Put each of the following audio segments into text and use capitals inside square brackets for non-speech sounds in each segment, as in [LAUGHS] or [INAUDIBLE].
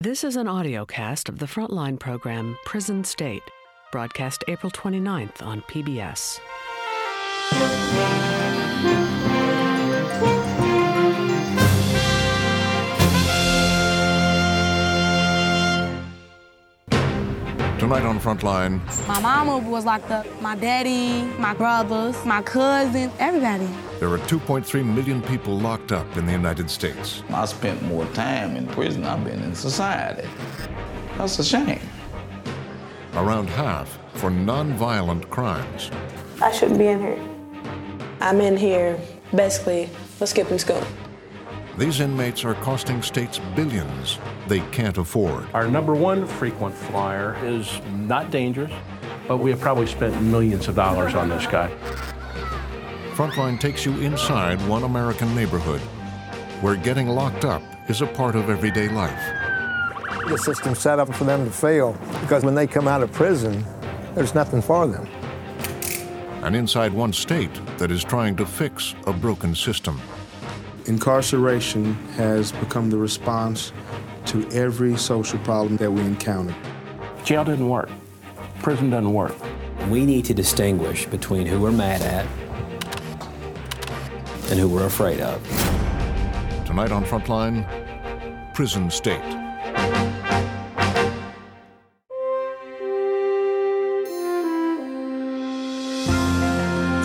This is an audio cast of the Frontline program Prison State, broadcast April 29th on PBS. Tonight on Frontline, My mama was locked up. My daddy, my brothers, my cousin, everybody. There are 2.3 million people locked up in the United States. I spent more time in prison than I've been in society. That's a shame. Around half for non-violent crimes. I shouldn't be in here. I'm in here basically for skipping school. These inmates are costing states billions they can't afford. Our number one frequent flyer is not dangerous, but we have probably spent millions of dollars on this guy. Frontline takes you inside one American neighborhood where getting locked up is a part of everyday life. The system's set up for them to fail because when they come out of prison, there's nothing for them. And inside one state that is trying to fix a broken system. Incarceration has become the response to every social problem that we encounter. Jail didn't work. Prison doesn't work. We need to distinguish between who we're mad at and who we're afraid of. Tonight on Frontline, Prison State.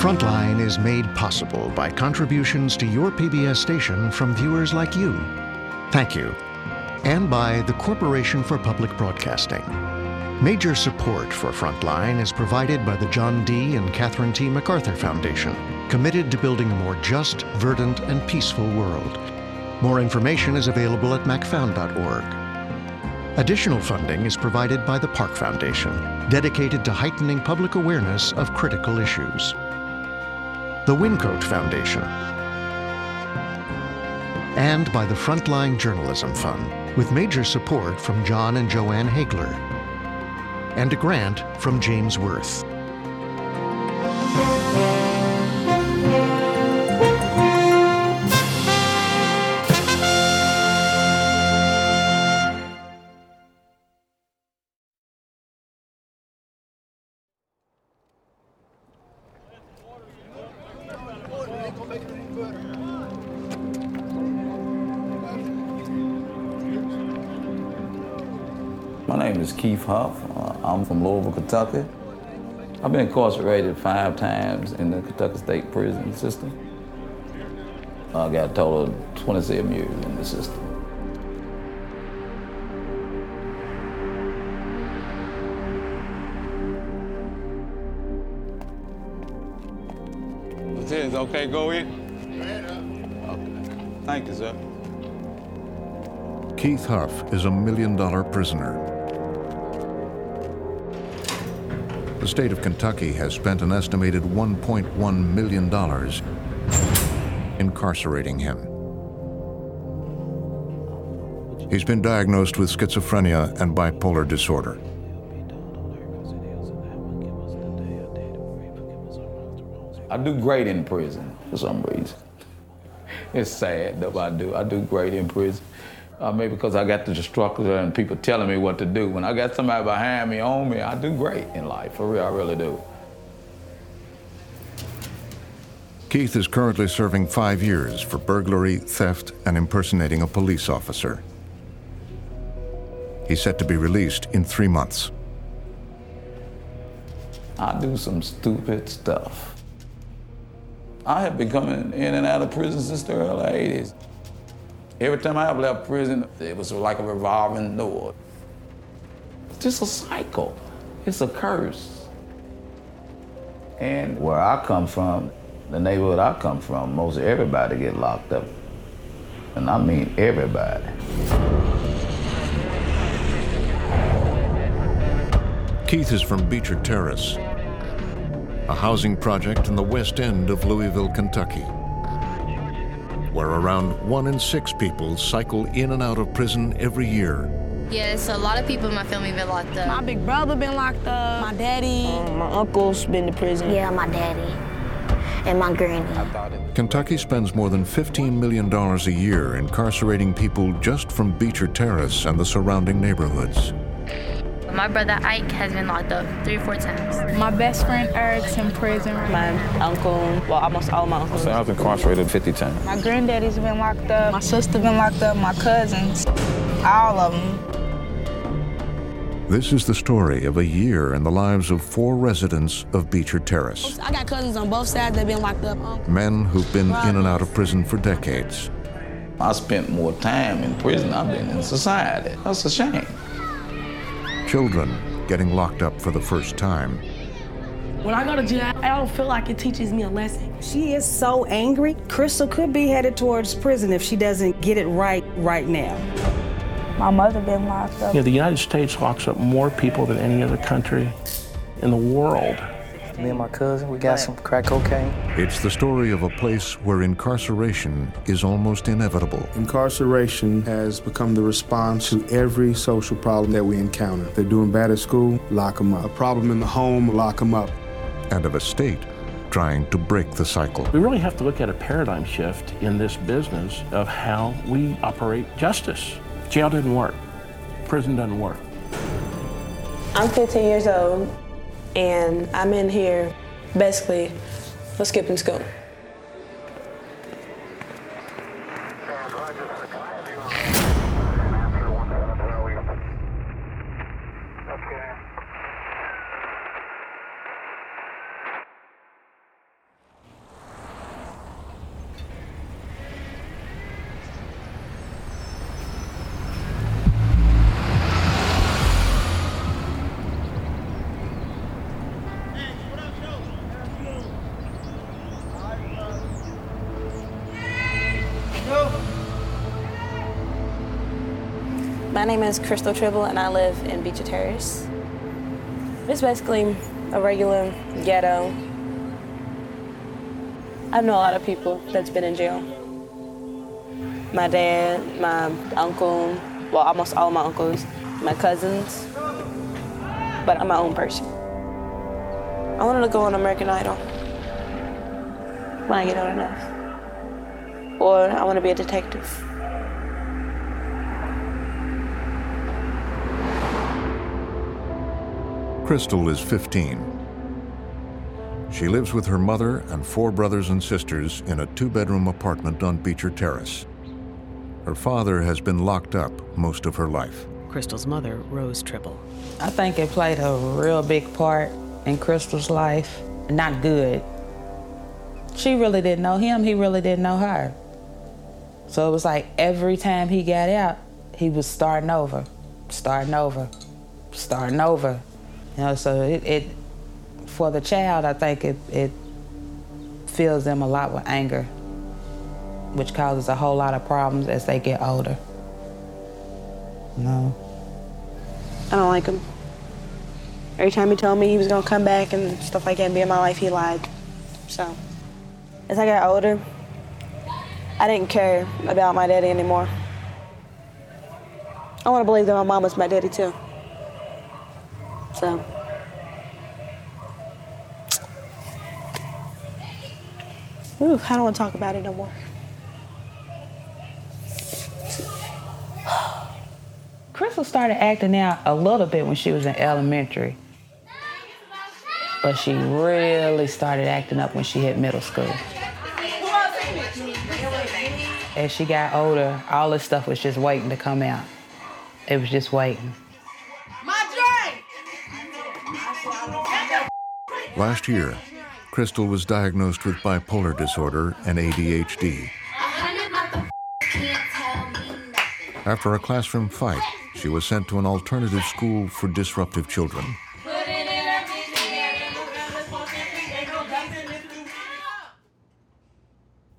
Frontline is made possible by contributions to your PBS station from viewers like you. Thank you. And by the Corporation for Public Broadcasting. Major support for Frontline is provided by the John D. and Catherine T. MacArthur Foundation, committed to building a more just, verdant, and peaceful world. More information is available at macfound.org. Additional funding is provided by the Park Foundation, dedicated to heightening public awareness of critical issues. The Wyncote Foundation, and by the Frontline Journalism Fund, with major support from John and Joanne Hagler, and a grant from James Worth. My name is Keith Huff. Uh, I'm from Louisville, Kentucky. I've been incarcerated five times in the Kentucky State Prison System. I got a total of 27 years in the system. Lieutenant, okay, go in? Okay. Thank you, sir. Keith Huff is a million dollar prisoner. The state of Kentucky has spent an estimated $1.1 million incarcerating him. He's been diagnosed with schizophrenia and bipolar disorder. I do great in prison for some reason. It's sad though I do. I do great in prison. Uh, maybe because I got the structure and people telling me what to do. When I got somebody behind me, on me, I do great in life. For real, I really do. Keith is currently serving five years for burglary, theft, and impersonating a police officer. He's set to be released in three months. I do some stupid stuff. I have been coming in and out of prison since the early 80s. Every time I have left prison, it was like a revolving door. It's just a cycle. It's a curse. And where I come from, the neighborhood I come from, most everybody get locked up. And I mean everybody. Keith is from Beecher Terrace, a housing project in the west end of Louisville, Kentucky, where around one in six people cycle in and out of prison every year. Yes, a lot of people in my family been locked up. My big brother been locked up. My daddy. Um, my uncle's been to prison. Yeah, my daddy. and my granny. Kentucky spends more than $15 million a year incarcerating people just from Beecher Terrace and the surrounding neighborhoods. My brother Ike has been locked up three or four times. My best friend Eric's in prison. My uncle, well, almost all my uncles. I was incarcerated 50 times. My granddaddy's been locked up. My sister been locked up. My cousins, all of them. This is the story of a year in the lives of four residents of Beecher Terrace. I got cousins on both sides that been locked up. Men who've been in and out of prison for decades. I spent more time in prison than I've been in society. That's a shame. Children getting locked up for the first time. When I go to jail, I don't feel like it teaches me a lesson. She is so angry. Crystal could be headed towards prison if she doesn't get it right right now. My mother been locked up. You know, the United States locks up more people than any other country in the world. Me and my cousin, we got some crack cocaine. It's the story of a place where incarceration is almost inevitable. Incarceration has become the response to every social problem that we encounter. They're doing bad at school, lock them up. A problem in the home, lock them up. And of a state trying to break the cycle. We really have to look at a paradigm shift in this business of how we operate justice. Jail didn't work. Prison doesn't work. I'm 15 years old, and I'm in here basically for skipping school. My is Crystal Tribble, and I live in Beecher Terrace. It's basically a regular ghetto. I know a lot of people that's been in jail. My dad, my uncle, well, almost all of my uncles, my cousins, but I'm my own person. I wanted to go on American Idol when I get old enough. Or I want to be a detective. Crystal is 15. She lives with her mother and four brothers and sisters in a two bedroom apartment on Beecher Terrace. Her father has been locked up most of her life. Crystal's mother, Rose Tribble. I think it played a real big part in Crystal's life. Not good. She really didn't know him, he really didn't know her. So it was like every time he got out, he was starting over, starting over, starting over. You know, so it, it for the child, I think it, it fills them a lot with anger, which causes a whole lot of problems as they get older. No. I don't like him. Every time he told me he was gonna come back and stuff like that and be in my life, he lied. So, as I got older, I didn't care about my daddy anymore. I want to believe that my mom was my daddy too. So. Ooh, I don't want to talk about it no more. Crystal started acting out a little bit when she was in elementary. But she really started acting up when she hit middle school. As she got older, all this stuff was just waiting to come out. It was just waiting. Last year, Crystal was diagnosed with bipolar disorder and ADHD. After a classroom fight, she was sent to an alternative school for disruptive children.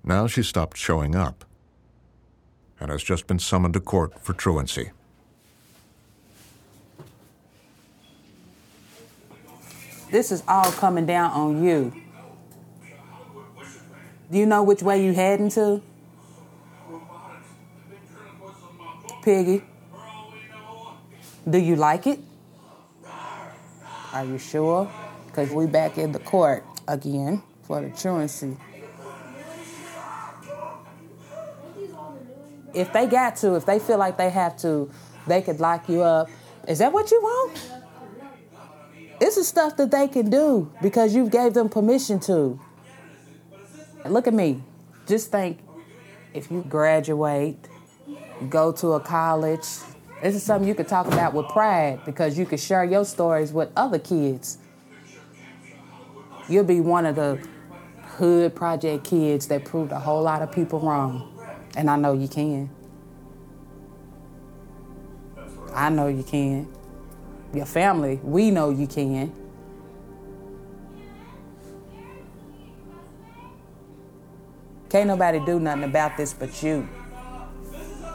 Now she stopped showing up and has just been summoned to court for truancy. This is all coming down on you. Do you know which way you heading to? Piggy? Do you like it? Are you sure? Because we back in the court again. for the truancy. If they got to, if they feel like they have to, they could lock you up. Is that what you want? This is stuff that they can do because you gave them permission to. Look at me. Just think if you graduate, go to a college, this is something you could talk about with pride because you could share your stories with other kids. You'll be one of the hood project kids that proved a whole lot of people wrong. And I know you can. I know you can. Your family, we know you can. Can't nobody do nothing about this but you.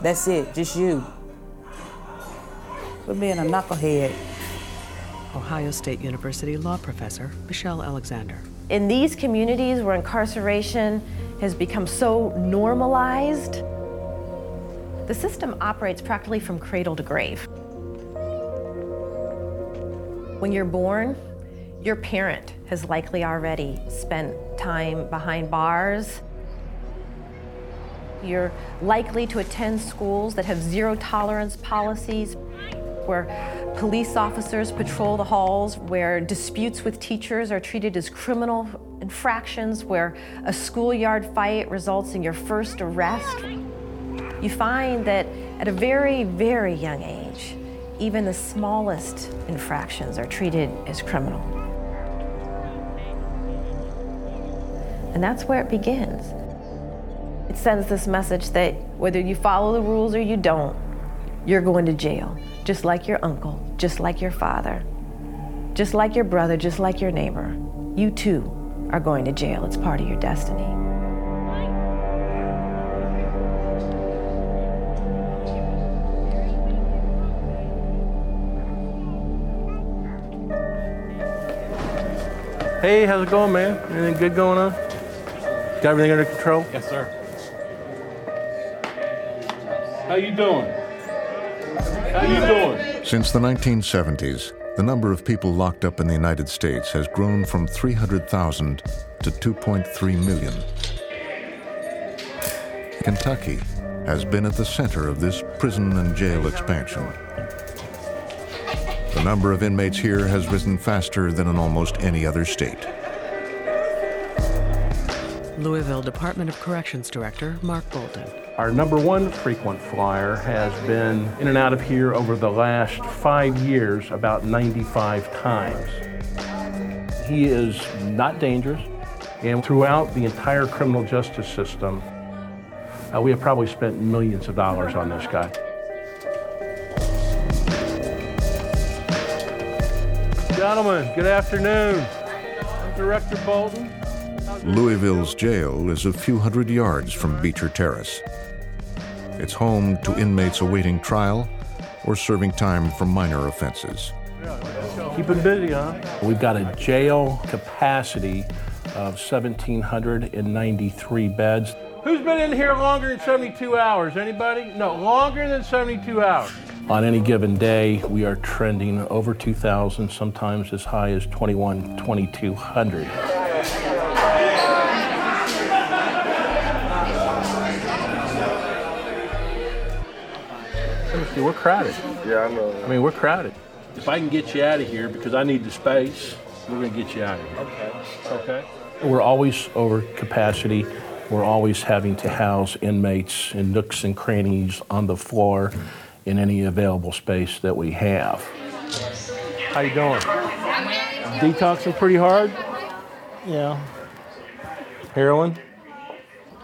That's it, just you. For being a knucklehead. Ohio State University law professor Michelle Alexander. In these communities where incarceration has become so normalized, the system operates practically from cradle to grave. When you're born, your parent has likely already spent time behind bars. You're likely to attend schools that have zero tolerance policies, where police officers patrol the halls, where disputes with teachers are treated as criminal infractions, where a schoolyard fight results in your first arrest. You find that at a very, very young age, even the smallest infractions are treated as criminal. And that's where it begins. It sends this message that whether you follow the rules or you don't, you're going to jail, just like your uncle, just like your father, just like your brother, just like your neighbor. You too are going to jail. It's part of your destiny. Hey, how's it going, man? Anything good going on? Got everything under control? Yes, sir. How you doing? How you doing? Since the 1970s, the number of people locked up in the United States has grown from 300,000 to 2.3 million. Kentucky has been at the center of this prison and jail expansion. The number of inmates here has risen faster than in almost any other state. Louisville Department of Corrections Director Mark Bolton. Our number one frequent flyer has been in and out of here over the last five years about 95 times. He is not dangerous, and throughout the entire criminal justice system, uh, we have probably spent millions of dollars on this guy. Gentlemen, good afternoon. I'm Director Bolton. Louisville's jail is a few hundred yards from Beecher Terrace. It's home to inmates awaiting trial or serving time for minor offenses. Keep it busy, huh? We've got a jail capacity of 1,793 beds. Who's been in here longer than 72 hours? Anybody? No, longer than 72 hours. On any given day, we are trending over 2,000, sometimes as high as 21, 2,200. Timothy, we're crowded. Yeah, I know. I mean, we're crowded. If I can get you out of here because I need the space, we're going to get you out of here. Okay. Okay. We're always over capacity. We're always having to house inmates in nooks and crannies on the floor in any available space that we have. How you doing? Detoxing pretty hard? Yeah. Heroin?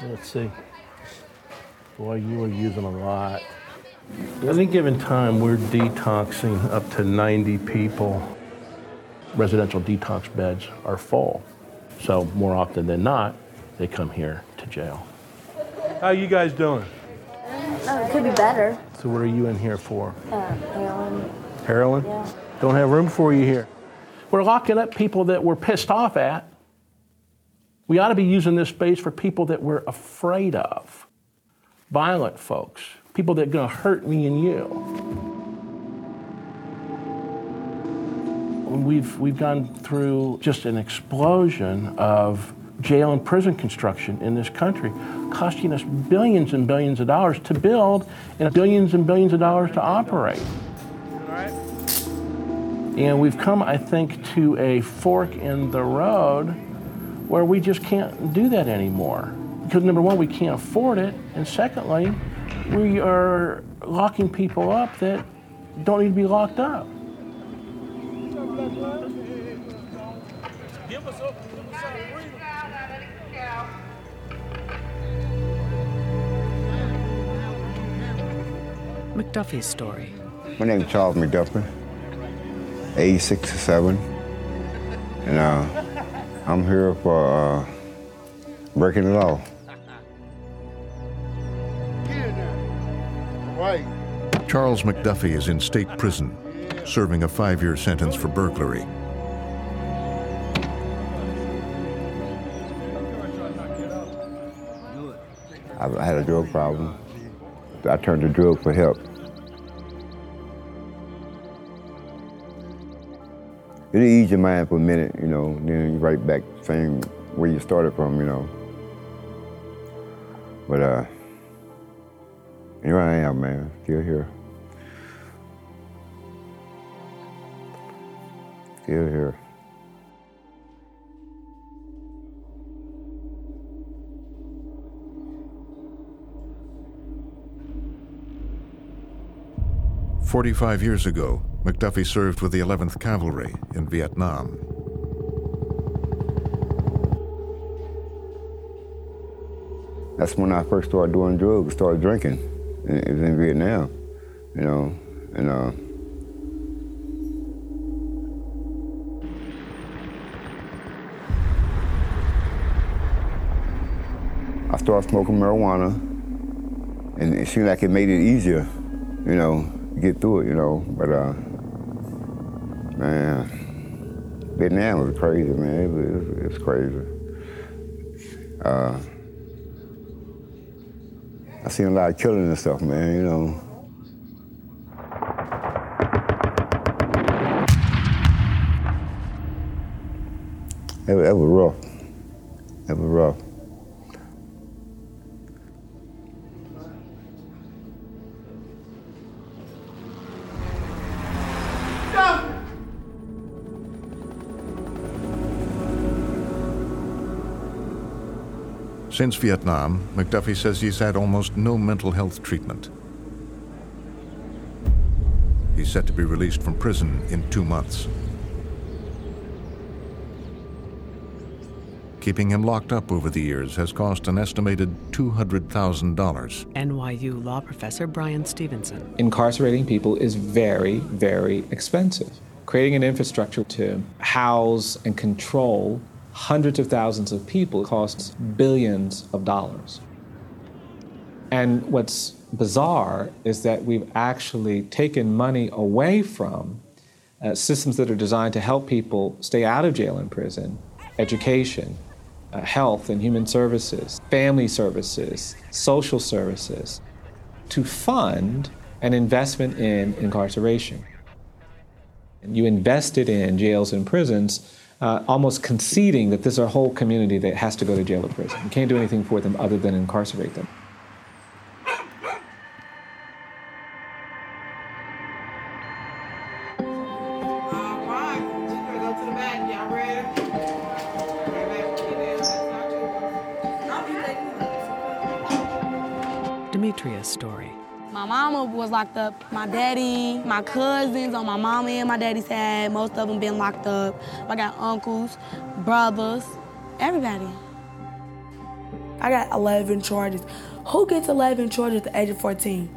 Let's see. Boy, you were using a lot. At any given time, we're detoxing up to 90 people. Residential detox beds are full. So more often than not, they come here to jail. How you guys doing? Oh, it could be better. So what are you in here for? Uh, heroin. Heroin? Yeah. Don't have room for you here. We're locking up people that we're pissed off at. We ought to be using this space for people that we're afraid of. Violent folks, people that are going to hurt me and you. We've, we've gone through just an explosion of jail and prison construction in this country, costing us billions and billions of dollars to build and billions and billions of dollars to operate. And we've come, I think, to a fork in the road where we just can't do that anymore. Because number one, we can't afford it, and secondly, we are locking people up that don't need to be locked up. McDuffie's story. My name is Charles McDuffie, age 67, and uh, I'm here for uh, breaking the law. Charles McDuffie is in state prison, serving a five year sentence for burglary. I had a drug problem. I turned to drug for help. It'll ease your mind for a minute, you know, then you right back same where you started from, you know. But uh, here I am, man, still here. Still here. Forty-five years ago, McDuffie served with the 11th Cavalry in Vietnam. That's when I first started doing drugs, started drinking. It was in Vietnam, you know, and uh, I started smoking marijuana, and it seemed like it made it easier, you know, get through it, you know. But uh, man, Vietnam was crazy, man. It was, it was crazy. Uh, I seen a lot of killing and stuff, man, you know. That, that was rough. That was rough. Since Vietnam, McDuffie says he's had almost no mental health treatment. He's set to be released from prison in two months. Keeping him locked up over the years has cost an estimated $200,000. NYU law professor Bryan Stevenson. Incarcerating people is very, very expensive. Creating an infrastructure to house and control hundreds of thousands of people costs billions of dollars. And what's bizarre is that we've actually taken money away from uh, systems that are designed to help people stay out of jail and prison, education, uh, health and human services, family services, social services, to fund an investment in incarceration. And you invested in jails and prisons uh, almost conceding that there's a whole community that has to go to jail or prison. You can't do anything for them other than incarcerate them. Demetria's story. My mama was locked up. My daddy, my cousins on my mama and my daddy's side, most of them been locked up. I got uncles, brothers, everybody. I got 11 charges. Who gets 11 charges at the age of 14?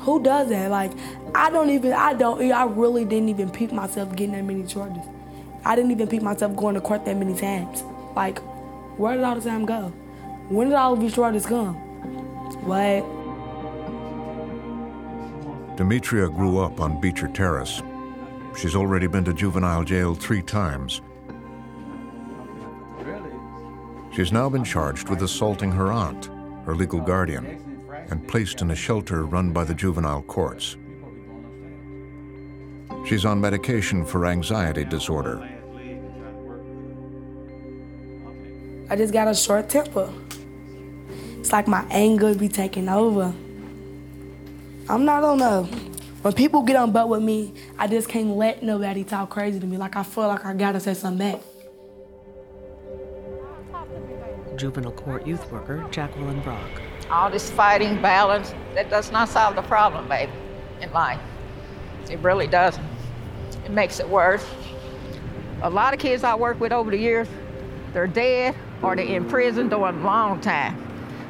Who does that? Like, I don't even, I don't, I really didn't even peep myself getting that many charges. I didn't even peep myself going to court that many times. Like, where did all the time go? When did all of these charges come? What? Demetria grew up on Beecher Terrace. She's already been to juvenile jail three times. She's now been charged with assaulting her aunt, her legal guardian, and placed in a shelter run by the juvenile courts. She's on medication for anxiety disorder. I just got a short temper. It's like my anger be taking over. I'm not on a. When people get on butt with me, I just can't let nobody talk crazy to me. Like I feel like I gotta say something back. Juvenile court youth worker Jacqueline Brock. All this fighting, balance, that does not solve the problem, baby, in life. It really doesn't. It makes it worse. A lot of kids I work with over the years, they're dead or they're in prison doing a long time.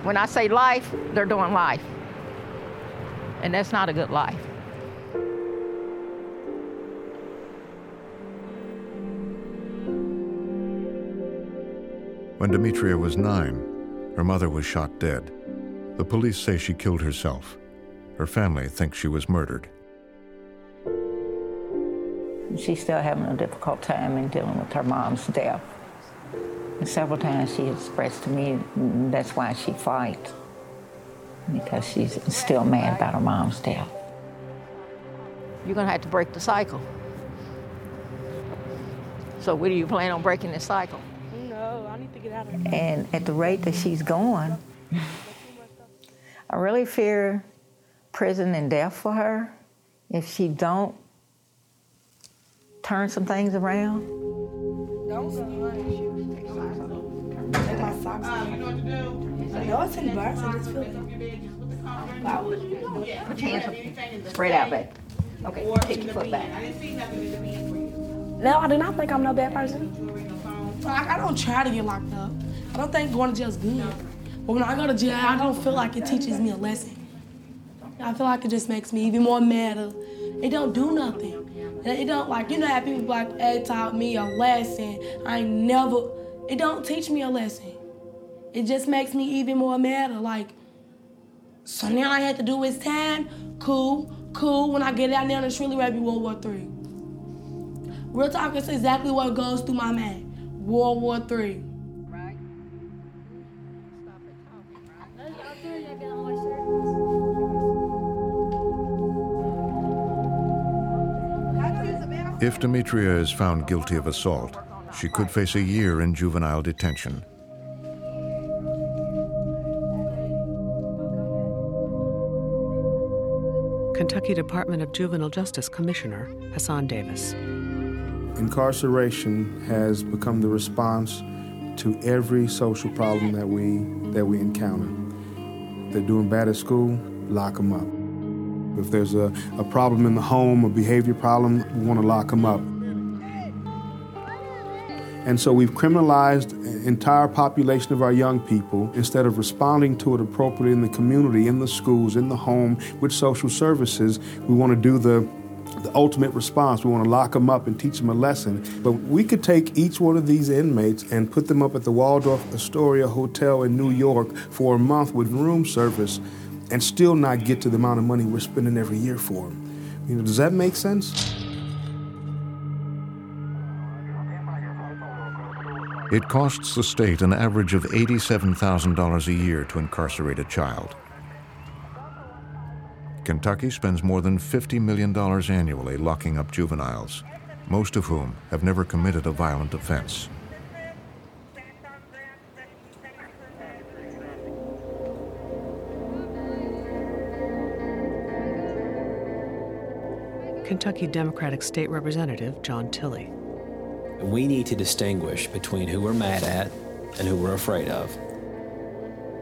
When I say life, they're doing life. And that's not a good life. When Demetria was nine, her mother was shot dead. The police say she killed herself. Her family thinks she was murdered. She's still having a difficult time in dealing with her mom's death. And several times she expressed to me that's why she fights, because she's still mad about her mom's death. You're gonna have to break the cycle. So what do you plan on breaking the cycle? No, I need to get out of here. And at the rate that she's going, I really fear prison and death for her if she don't turn some things around. Don't Take my socks off. You know what to do? No, it's embarrassing. I just feel Put your hands up. Spread out, babe. Okay, take your foot back. No, I do not think I'm no bad person. Like, I don't try to get locked up. I don't think going to jail is good. But when I go to jail, I don't feel like it teaches me a lesson. I feel like it just makes me even more madder. It don't do nothing. It don't like you know how people like it taught me a lesson. I never. It don't teach me a lesson. It just makes me even more madder. Like so now I have to do is time. Cool, cool. When I get out there, it's really ready to be World War Three. Real talk is exactly what goes through my mind. World War Three. If Demetria is found guilty of assault, she could face a year in juvenile detention. Kentucky Department of Juvenile Justice Commissioner Hassan Davis. Incarceration has become the response to every social problem that we that we encounter. They're doing bad at school, lock them up. If there's a, a problem in the home, a behavior problem, we want to lock them up. And so we've criminalized an entire population of our young people instead of responding to it appropriately in the community, in the schools, in the home, with social services. We want to do the the ultimate response. We want to lock them up and teach them a lesson. But we could take each one of these inmates and put them up at the Waldorf Astoria Hotel in New York for a month with room service and still not get to the amount of money we're spending every year for them. You know, does that make sense? It costs the state an average of $87,000 a year to incarcerate a child. Kentucky spends more than $50 million annually locking up juveniles, most of whom have never committed a violent offense. Kentucky Democratic State Representative John Tilley. We need to distinguish between who we're mad at and who we're afraid of.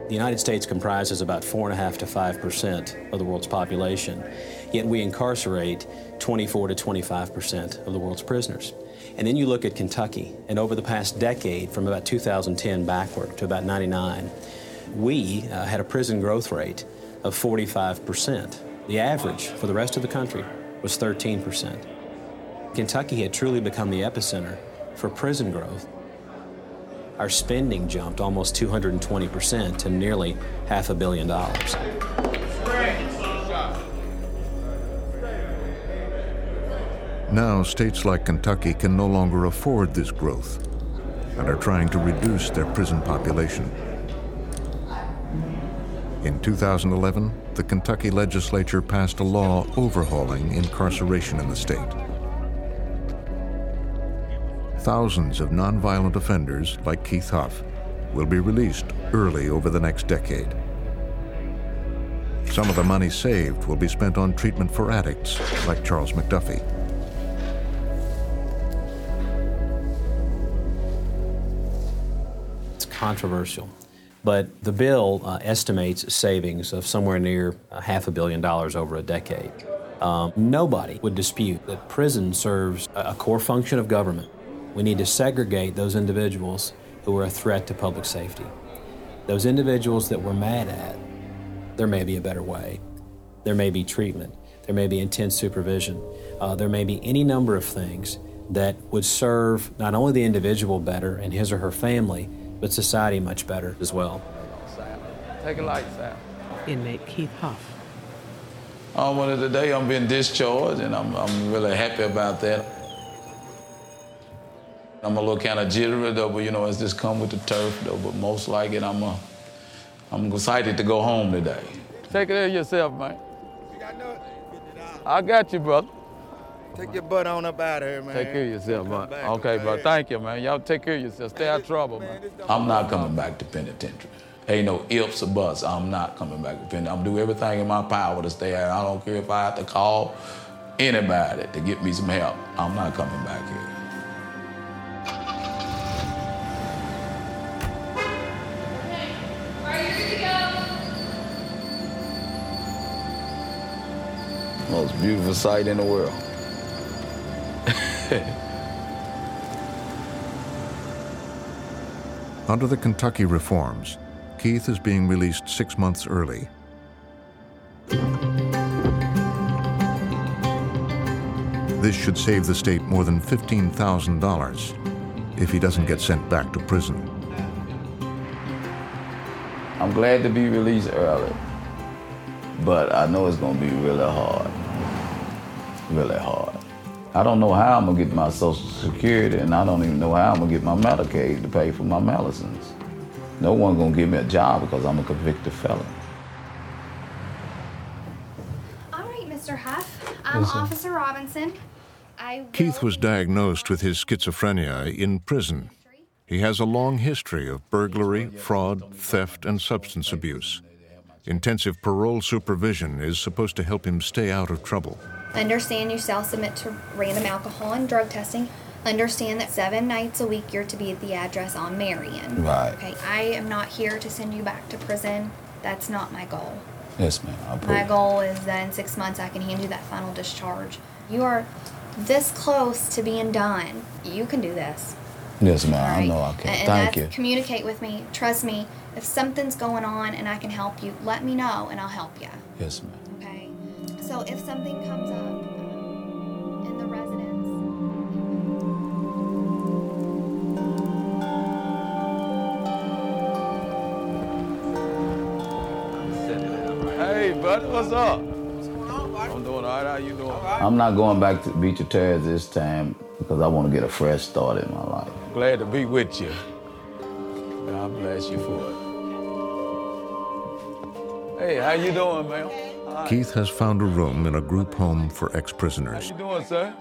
The United States comprises about 4.5 to 5 percent of the world's population, yet we incarcerate 24 to 25 percent of the world's prisoners. And then you look at Kentucky, and over the past decade, from about 2010 backward to about 99, we uh, had a prison growth rate of 45 percent. The average for the rest of the country was 13 percent. Kentucky had truly become the epicenter for prison growth. Our spending jumped almost 220% to nearly half a billion dollars. Now, states like Kentucky can no longer afford this growth and are trying to reduce their prison population. In 2011, the Kentucky legislature passed a law overhauling incarceration in the state. Thousands of nonviolent offenders, like Keith Huff, will be released early over the next decade. Some of the money saved will be spent on treatment for addicts like Charles McDuffie. It's controversial. But the bill uh, estimates savings of somewhere near a half a billion dollars over a decade. Um, nobody would dispute that prison serves a core function of government. We need to segregate those individuals who are a threat to public safety. Those individuals that we're mad at, there may be a better way. There may be treatment. There may be intense supervision. Uh, there may be any number of things that would serve not only the individual better and his or her family, but society much better as well. Take a light, Sam. Inmate Keith Huff. Um, well, today I'm being discharged, and I'm, I'm really happy about that. I'm a little kind of jittery, though, but you know, it's just come with the turf, though. But most like it, I'm, a, I'm excited to go home today. Take care of yourself, man. I got you, brother. Take your butt on up out of here, man. Take care of yourself, man. back, Okay, okay? bro. Thank you, man. Y'all take care of yourself. Stay out of trouble, man. I'm not coming back to penitentiary. Ain't no ifs or buts. I'm not coming back to penitentiary. I'm gonna do everything in my power to stay out. I don't care if I have to call anybody to get me some help. I'm not coming back here. Most beautiful sight in the world. [LAUGHS] Under the Kentucky reforms, Keith is being released six months early. This should save the state more than $15,000 if he doesn't get sent back to prison. I'm glad to be released early, but I know it's gonna be really hard. Really hard. I don't know how I'm gonna get my Social Security, and I don't even know how I'm gonna get my Medicaid to pay for my medicines. No one's gonna give me a job because I'm a convicted felon. All right, Mr. Huff. I'm Yes. Officer Robinson. I Keith was diagnosed with his schizophrenia in prison. He has a long history of burglary, fraud, theft, and substance abuse. Intensive parole supervision is supposed to help him stay out of trouble. Understand you shall submit to random alcohol and drug testing. Understand that seven nights a week you're to be at the address on Marion. Right. Okay, I am not here to send you back to prison. That's not my goal. Yes, ma'am. My goal is that in six months I can hand you that final discharge. You are this close to being done. You can do this. Yes, ma'am. I know I can. And Thank you. communicate with me. Trust me. If something's going on and I can help you, let me know and I'll help you. Yes, ma'am. Okay. So if something comes up um, in the residence, Hey, buddy, what's up? I'm doing all right. How you doing? I'm not going back to Beecher Terrace this time because I want to get a fresh start in my life. Glad to be with you. God bless you for it. Hey, how you doing, man? Keith has found a room in a group home for ex-prisoners. How you doing, sir?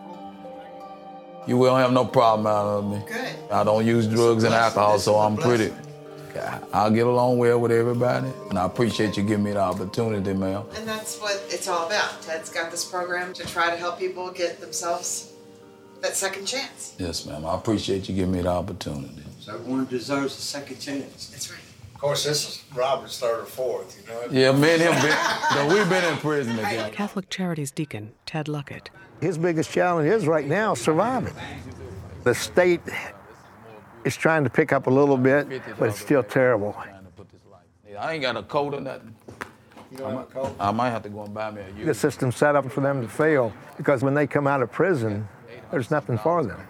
You will have no problem out of me. Good. I don't use drugs and alcohol, so I'm pretty. I'll get along well with everybody, and I appreciate you giving me the opportunity, ma'am. And that's what it's all about. Ted's got this program to try to help people get themselves that second chance. Yes, ma'am. I appreciate you giving me the opportunity. Everyone deserves a second chance. That's right. Of course, this is Robert's third or fourth, you know? Yeah, me and him, been, though we've been in prison together. Catholic Charities deacon Ted Luckett. His biggest challenge is right now surviving. The state is trying to pick up a little bit, but it's still terrible. I ain't got a coat or nothing. I might, I might have to go and buy me a The used. system's set up for them to fail because when they come out of prison, there's nothing for them.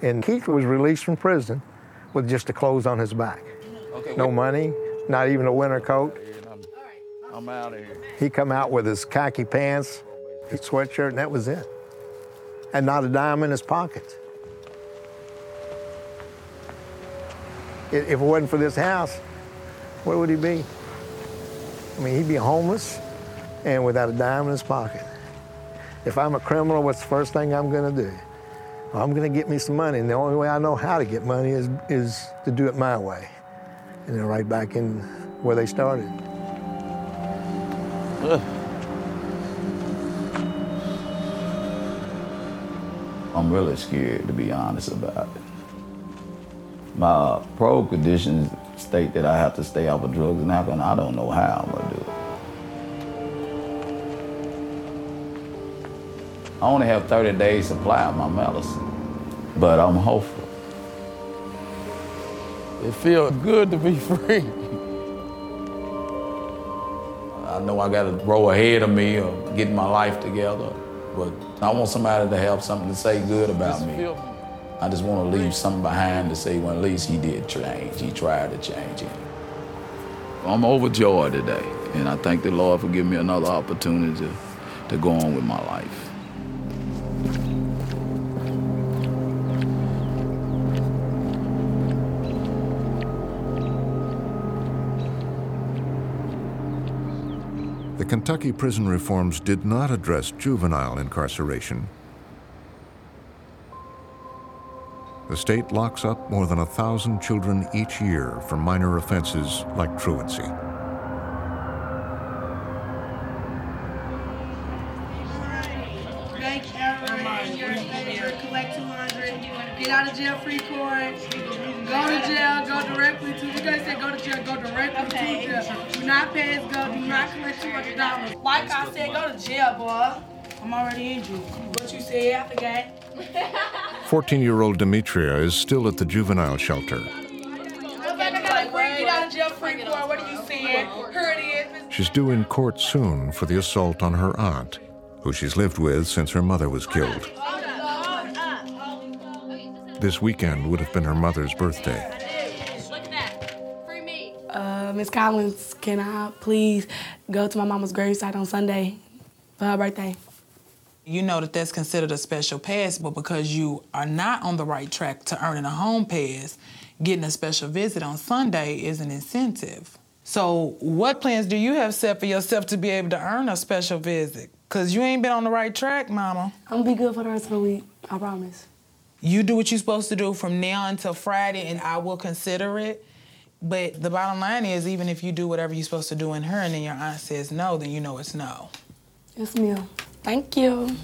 And Keith was released from prison with just the clothes on his back. No money, not even a winter coat. I'm out of here. He come out with his khaki pants, his sweatshirt, and that was it. And not a dime in his pocket. If it wasn't for this house, where would he be? I mean, he'd be homeless and without a dime in his pocket. If I'm a criminal, what's the first thing I'm gonna do? Well, I'm gonna get me some money, and the only way I know how to get money is, is to do it my way. And they're right back in where they started. I'm really scared, to be honest about it. My pro conditions state that I have to stay off of drugs and alcohol, and I don't know how I'm gonna do it. I only have 30 days supply of my medicine, but I'm hopeful. It feels good to be [LAUGHS] free. I know I got to grow ahead of me or get my life together, but I want somebody to have something to say good about me. I just want to leave something behind to say, well, at least he did change. He tried to change it. I'm overjoyed today, and I thank the Lord for giving me another opportunity to, to go on with my life. The Kentucky prison reforms did not address juvenile incarceration. The state locks up more than a thousand children each year for minor offenses like truancy. Said go to jail. Go directly to jail. Do not pay as go. Do not collect 200 dollars. Like I said, go to jail, boy. I'm already injured. What you said, I forgot. 14 year old Demetria is still at the juvenile shelter. Get out of jail free card. What are you saying? Here it is. She's due in court soon for the assault on her aunt, who she's lived with since her mother was killed. This weekend would have been her mother's birthday. Miss Collins, can I please go to my mama's gravesite on Sunday for her birthday? You know that that's considered a special pass, but because you are not on the right track to earning a home pass, getting a special visit on Sunday is an incentive. So, what plans do you have set for yourself to be able to earn a special visit? Because you ain't been on the right track, Mama. I'm gonna be good for the rest of the week. I promise. You do what you're supposed to do from now until Friday, and I will consider it. But the bottom line is, even if you do whatever you're supposed to do in her, and then your aunt says no, then you know it's no. Yes, ma'am. Thank you.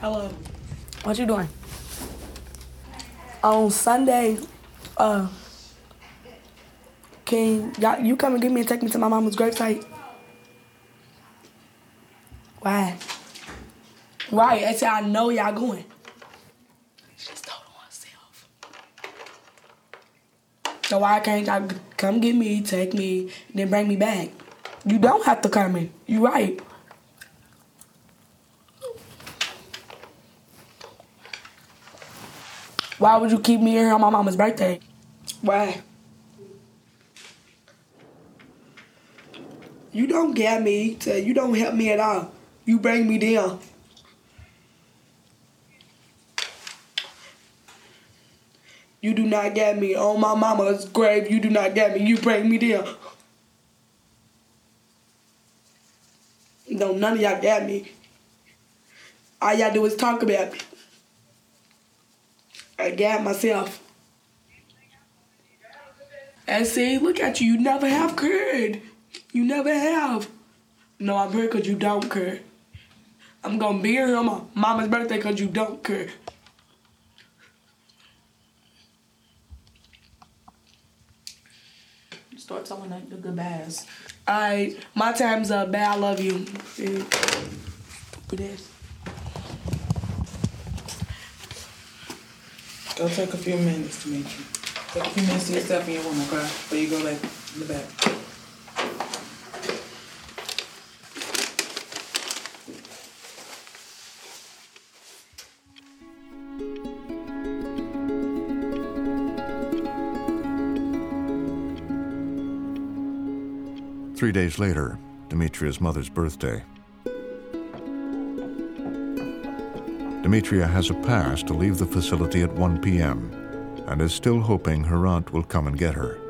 Hello. What you doing? On Sunday, uh, can y'all, you come and get me and take me to my mama's gravesite? Why? Right, I said I know y'all going. She just told on herself. So why can't y'all come get me, take me, then bring me back? You don't have to come in. You right. Why would you keep me here on my mama's birthday? Why? You don't get me. To, you don't help me at all. You bring me down. You do not get me on my mama's grave. You do not get me. You bring me down. No, none of y'all got me. All y'all do is talk about me. I got myself. And see, look at you. You never have cared. You never have. No, I'm here because you don't care. I'm going to be here on my mama's birthday because you don't care. Start telling like the goodbyes. All right, my time's up. Bye, I love you. Yeah. With this. Go take a few minutes to meet you. Take a few minutes to yourself in your room, okay? But you go like in the back. Three days later, Demetria's mother's birthday. Demetria has a pass to leave the facility at 1 p.m. and is still hoping her aunt will come and get her.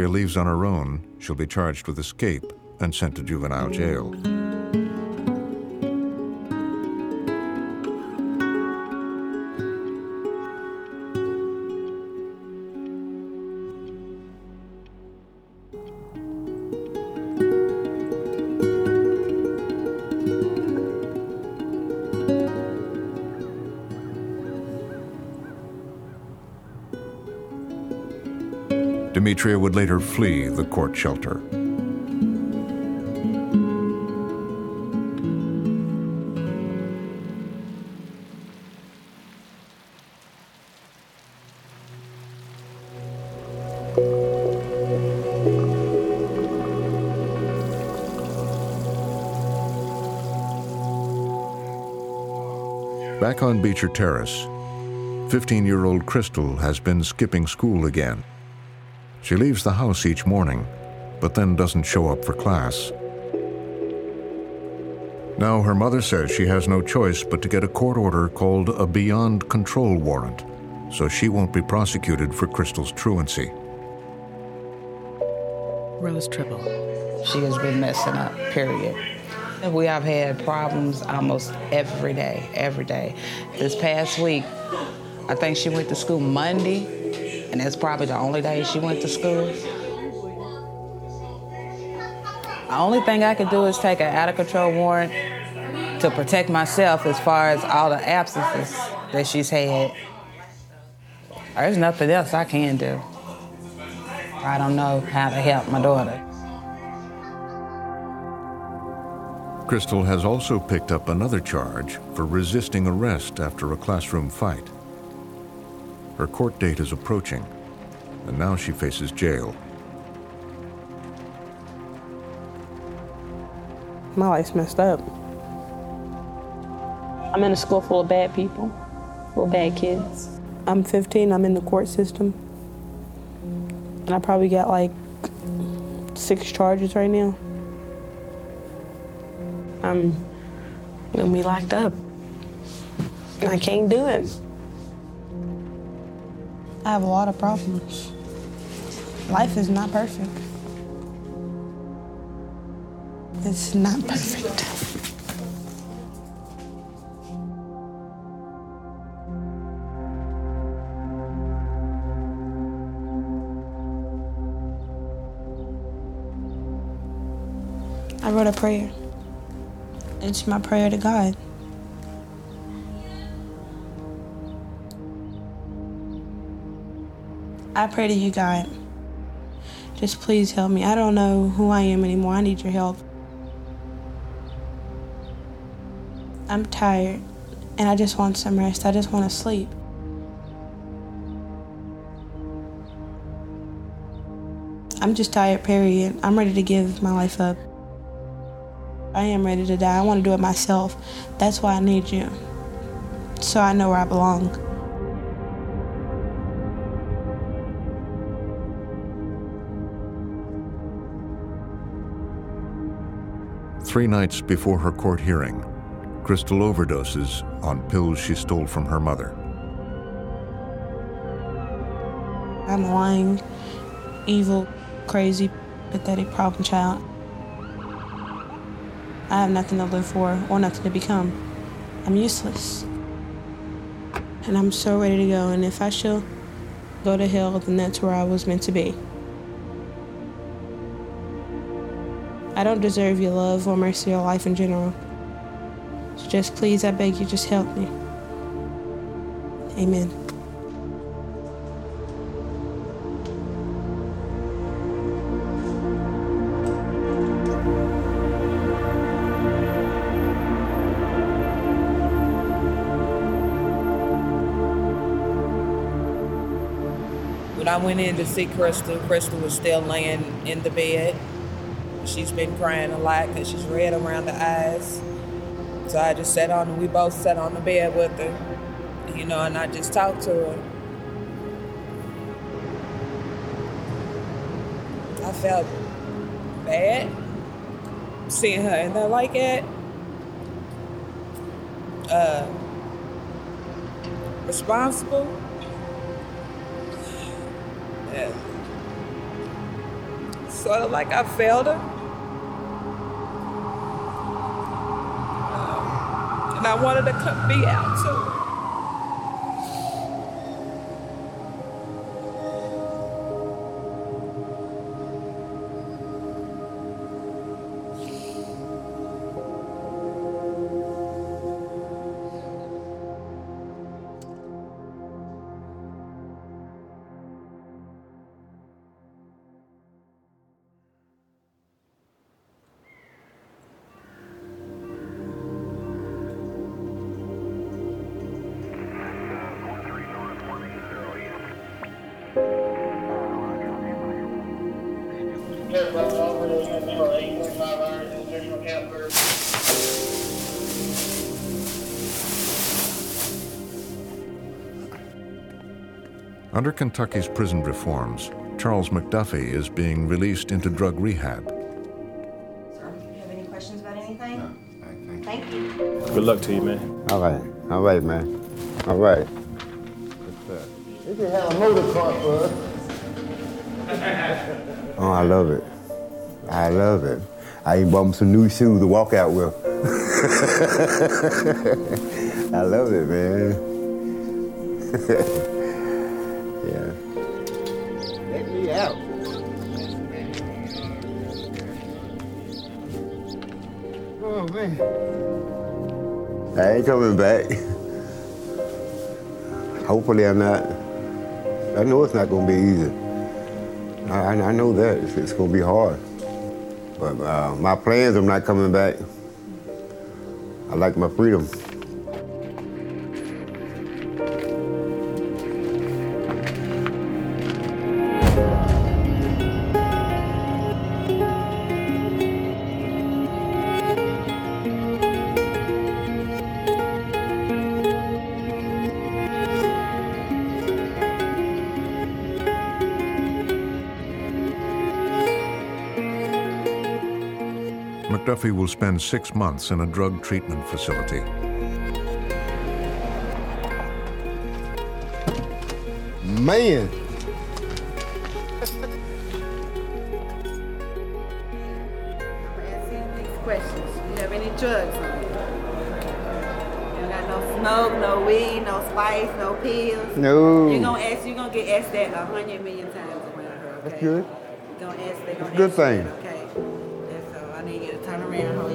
Demetria leaves on her own, she'll be charged with escape and sent to juvenile jail. Demetria would later flee the court shelter. Back on Beecher Terrace, 15 year old Crystal has been skipping school again. She leaves the house each morning, but then doesn't show up for class. Now her mother says she has no choice but to get a court order called a beyond control warrant, so she won't be prosecuted for Crystal's truancy. Rose Tribble. She has been messing up, period. We have had problems almost every day, every day. This past week, I think she went to school Monday, and that's probably the only day she went to school. The only thing I could do is take an out of control warrant to protect myself as far as all the absences that she's had. There's nothing else I can do. I don't know how to help my daughter. Crystal has also picked up another charge for resisting arrest after a classroom fight. Her court date is approaching, and now she faces jail. My life's messed up. I'm in a school full of bad people, full of bad kids. I'm 15, I'm in the court system. And I probably got like six charges right now. I'm gonna be locked up. And I can't do it. I have a lot of problems. Life is not perfect. It's not perfect. I wrote a prayer. It's my prayer to God. I pray to you, God. Just please help me. I don't know who I am anymore. I need your help. I'm tired and I just want some rest. I just want to sleep. I'm just tired, period. I'm ready to give my life up. I am ready to die. I want to do it myself. That's why I need you. So I know where I belong. Three nights before her court hearing, Crystal overdoses on pills she stole from her mother. I'm a lying, evil, crazy, pathetic problem child. I have nothing to live for or nothing to become. I'm useless. And I'm so ready to go, and if I shall go to hell, then that's where I was meant to be. I don't deserve your love or mercy or life in general. So just please, I beg you, just help me. Amen. When I went in to see Crystal, Crystal was still laying in the bed. She's been crying a lot because she's red around the eyes. So I just sat on, we both sat on the bed with her, you know, and I just talked to her. I felt bad seeing her in there like that. Uh, responsible. Yeah. Sort of like I failed her. Um, and I wanted to be out too. Under Kentucky's prison reforms, Charles McDuffie is being released into drug rehab. Do you have any questions about anything? No. Thank you. Good luck to you, man. All right. All right, man. All right. They can have a motor car for us. Oh, I love it. I love it. I even bought him some new shoes to walk out with. [LAUGHS] I love it, man. [LAUGHS] I ain't coming back. Hopefully I'm not. I know it's not gonna be easy. I, I know that it's, it's gonna be hard. But uh, my plans, I'm not coming back. I like my freedom. McDuffie will spend six months in a drug treatment facility. Man. I have a sick questions. You have any drugs on you? You got no smoke, no weed, no spice, no pills. No. You're gonna ask. You're gonna get asked that a hundred million times around her. Okay? That's good. You're gonna ask. They're gonna It's a good ask you thing. Your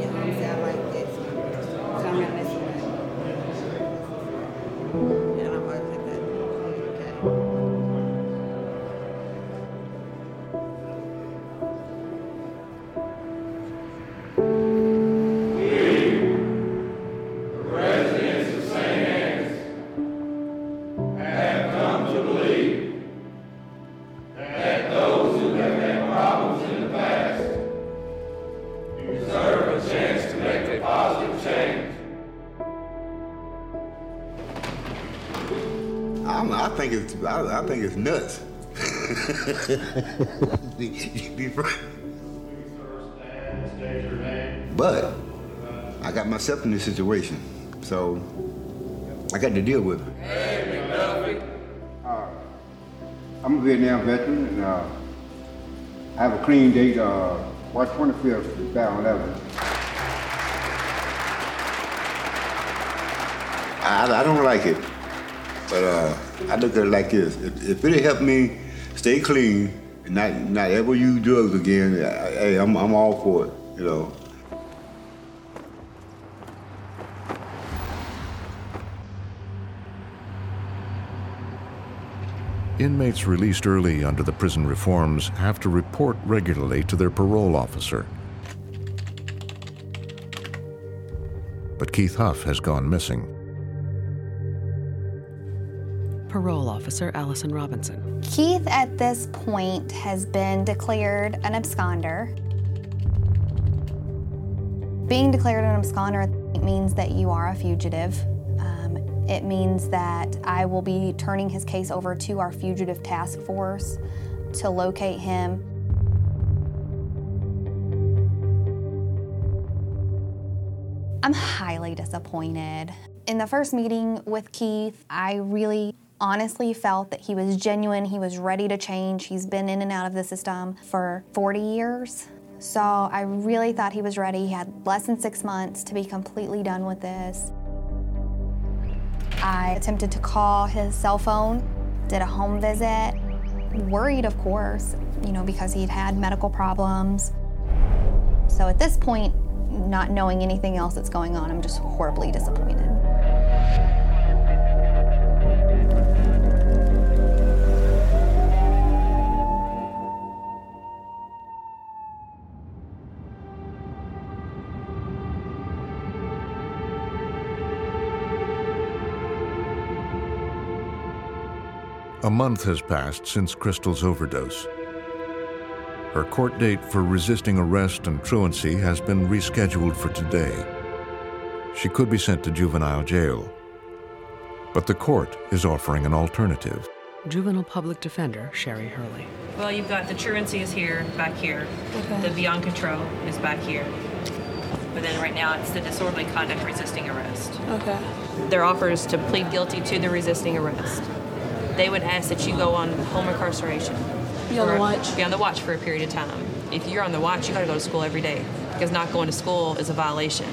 [LAUGHS] but I got myself in this situation, so I got to deal with it. Uh, I'm a Vietnam veteran, and uh, I have a clean date, uh, March 25th, 2011. I, I don't like it, but uh, I look at it like this: if, if it'll help me stay clean and not not ever use drugs again, hey, I'm I'm all for it. You know. Inmates released early under the prison reforms have to report regularly to their parole officer. But Keith Huff has gone missing. Parole officer Allison Robinson. Keith, at this point, has been declared an absconder. Being declared an absconder means that you are a fugitive. Um, it means that I will be turning his case over to our fugitive task force to locate him. I'm highly disappointed. In the first meeting with Keith, I really honestly felt that he was genuine, he was ready to change. He's been in and out of the system for 40 years. So I really thought he was ready. He had less than six months to be completely done with this. I attempted to call his cell phone, did a home visit, worried, of course, you know, because he'd had medical problems. So at this point, not knowing anything else that's going on, I'm just horribly disappointed. A month has passed since Crystal's overdose. Her court date for resisting arrest and truancy has been rescheduled for today. She could be sent to juvenile jail. But the court is offering an alternative. Juvenile public defender Sherry Hurley. Well, you've got the truancy is here, back here. Okay. The beyond control is back here. But then right now it's the disorderly conduct resisting arrest. Okay. Their offer is to plead guilty to the resisting arrest. They would ask that you go on home incarceration. Be on the watch. Be on the watch for a period of time. If you're on the watch, you got to go to school every day because not going to school is a violation.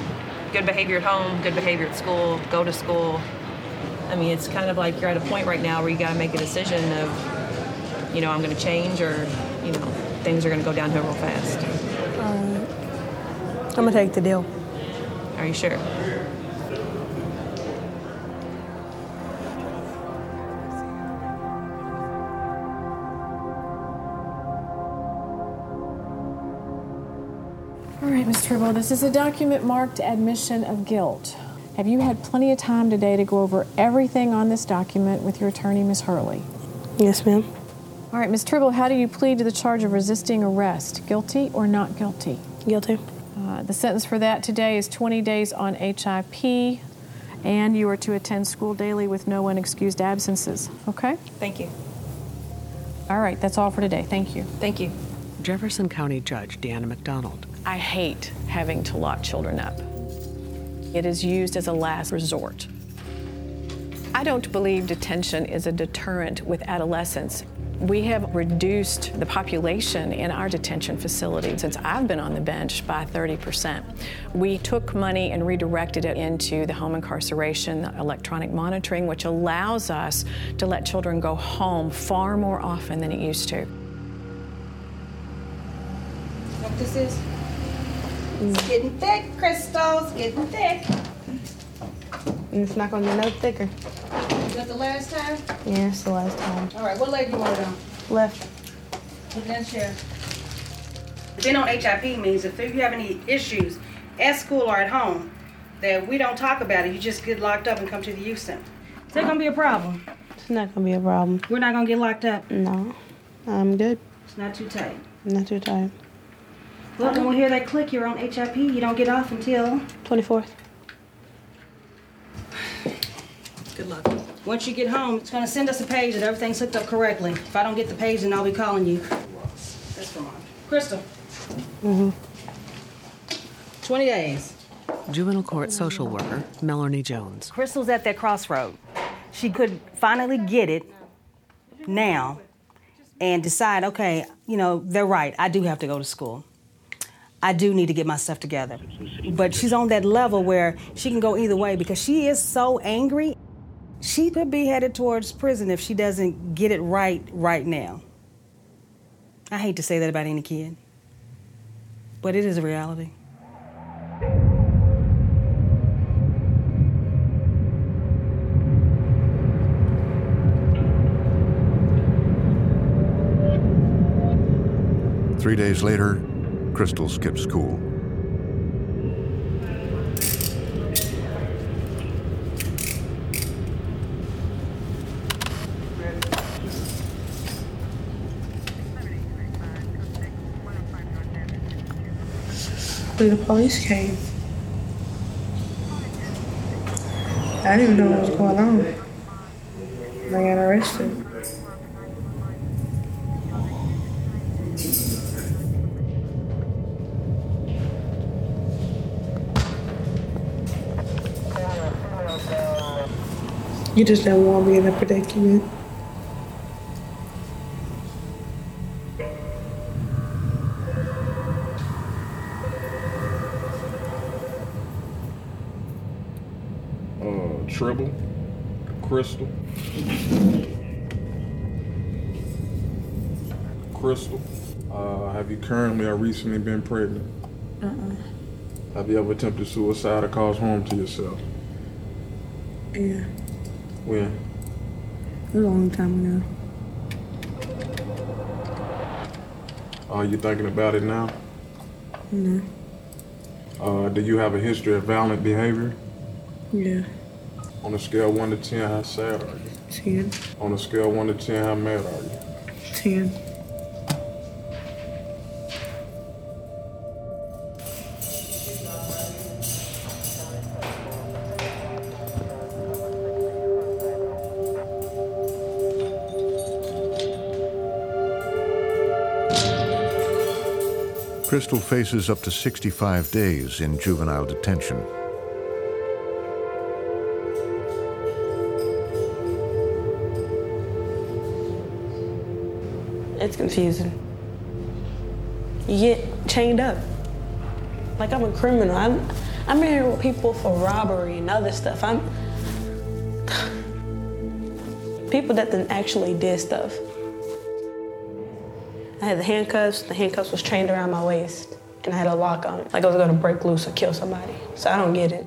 Good behavior at home, good behavior at school, go to school. I mean, it's kind of like you're at a point right now where you got to make a decision of, you know, I'm going to change or, you know, things are going to go downhill real fast. Alright. I'm gonna take the deal. Are you sure? This is a document marked admission of guilt. Have you had plenty of time today to go over everything on this document with your attorney, Ms. Hurley? Yes, ma'am. All right, Ms. Tribble, how do you plead to the charge of resisting arrest? Guilty or not guilty? Guilty. Uh, the sentence for that today is 20 days on HIP, and you are to attend school daily with no unexcused absences. Okay? Thank you. All right, that's all for today. Thank you. Thank you. Jefferson County Judge Deanna McDonald. I hate having to lock children up. It is used as a last resort. I don't believe detention is a deterrent with adolescents. We have reduced the population in our detention facility since I've been on the bench by 30%. We took money and redirected it into the home incarceration, electronic monitoring, which allows us to let children go home far more often than it used to. What this is? It's getting thick, Crystal. It's getting thick. And it's not gonna get no thicker. Was that the last time? Yeah, it's the last time. All right, what leg do you want it on? Left. Put that chair. Being on HIP means if you have any issues at school or at home, that we don't talk about it. You just get locked up and come to the youth center. Is that gonna be a problem? It's not gonna be a problem. We're not gonna get locked up. No. I'm good. It's not too tight. Not too tired. Look, when we hear that click, you're on HIP. You don't get off until 24th. Good luck. Once you get home, it's gonna send us a page that everything's hooked up correctly. If I don't get the page, then I'll be calling you. That's for mine. Crystal, Mm-hmm. 20 days. Juvenile court social worker Melanie Jones. Crystal's at that crossroad. She could finally get it now and decide, okay, you know, they're right. I do have to go to school. I do need to get my stuff together. But she's on that level where she can go either way because she is so angry. She could be headed towards prison if she doesn't get it right right now. I hate to say that about any kid, but it is a reality. Three days later, Crystal skips school. the police came. I didn't know what was going on. I got arrested. You just don't want me in a predicament. Uh, Tribble, Crystal, Crystal. Uh, have you currently or recently been pregnant? Uh-uh. Have you ever attempted suicide or caused harm to yourself? Yeah, When? a long time ago. Are you thinking about it now? No. Uh, do you have a history of violent behavior? Yeah. On a scale of 1 to 10, how sad are you? Ten. On a scale of 1 to 10, how mad are you? Ten. Crystal faces up to 65 days in juvenile detention. It's confusing. You get chained up. Like I'm a criminal. I'm I'm in here with people for robbery and other stuff. I'm [SIGHS] people that then actually did stuff. I had the handcuffs. The handcuffs was chained around my waist, and I had a lock on it, like I was gonna break loose or kill somebody. So I don't get it.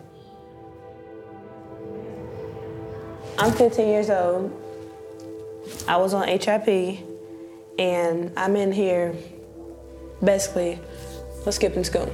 I'm 15 years old. I was on HIP, and I'm in here basically for skipping school.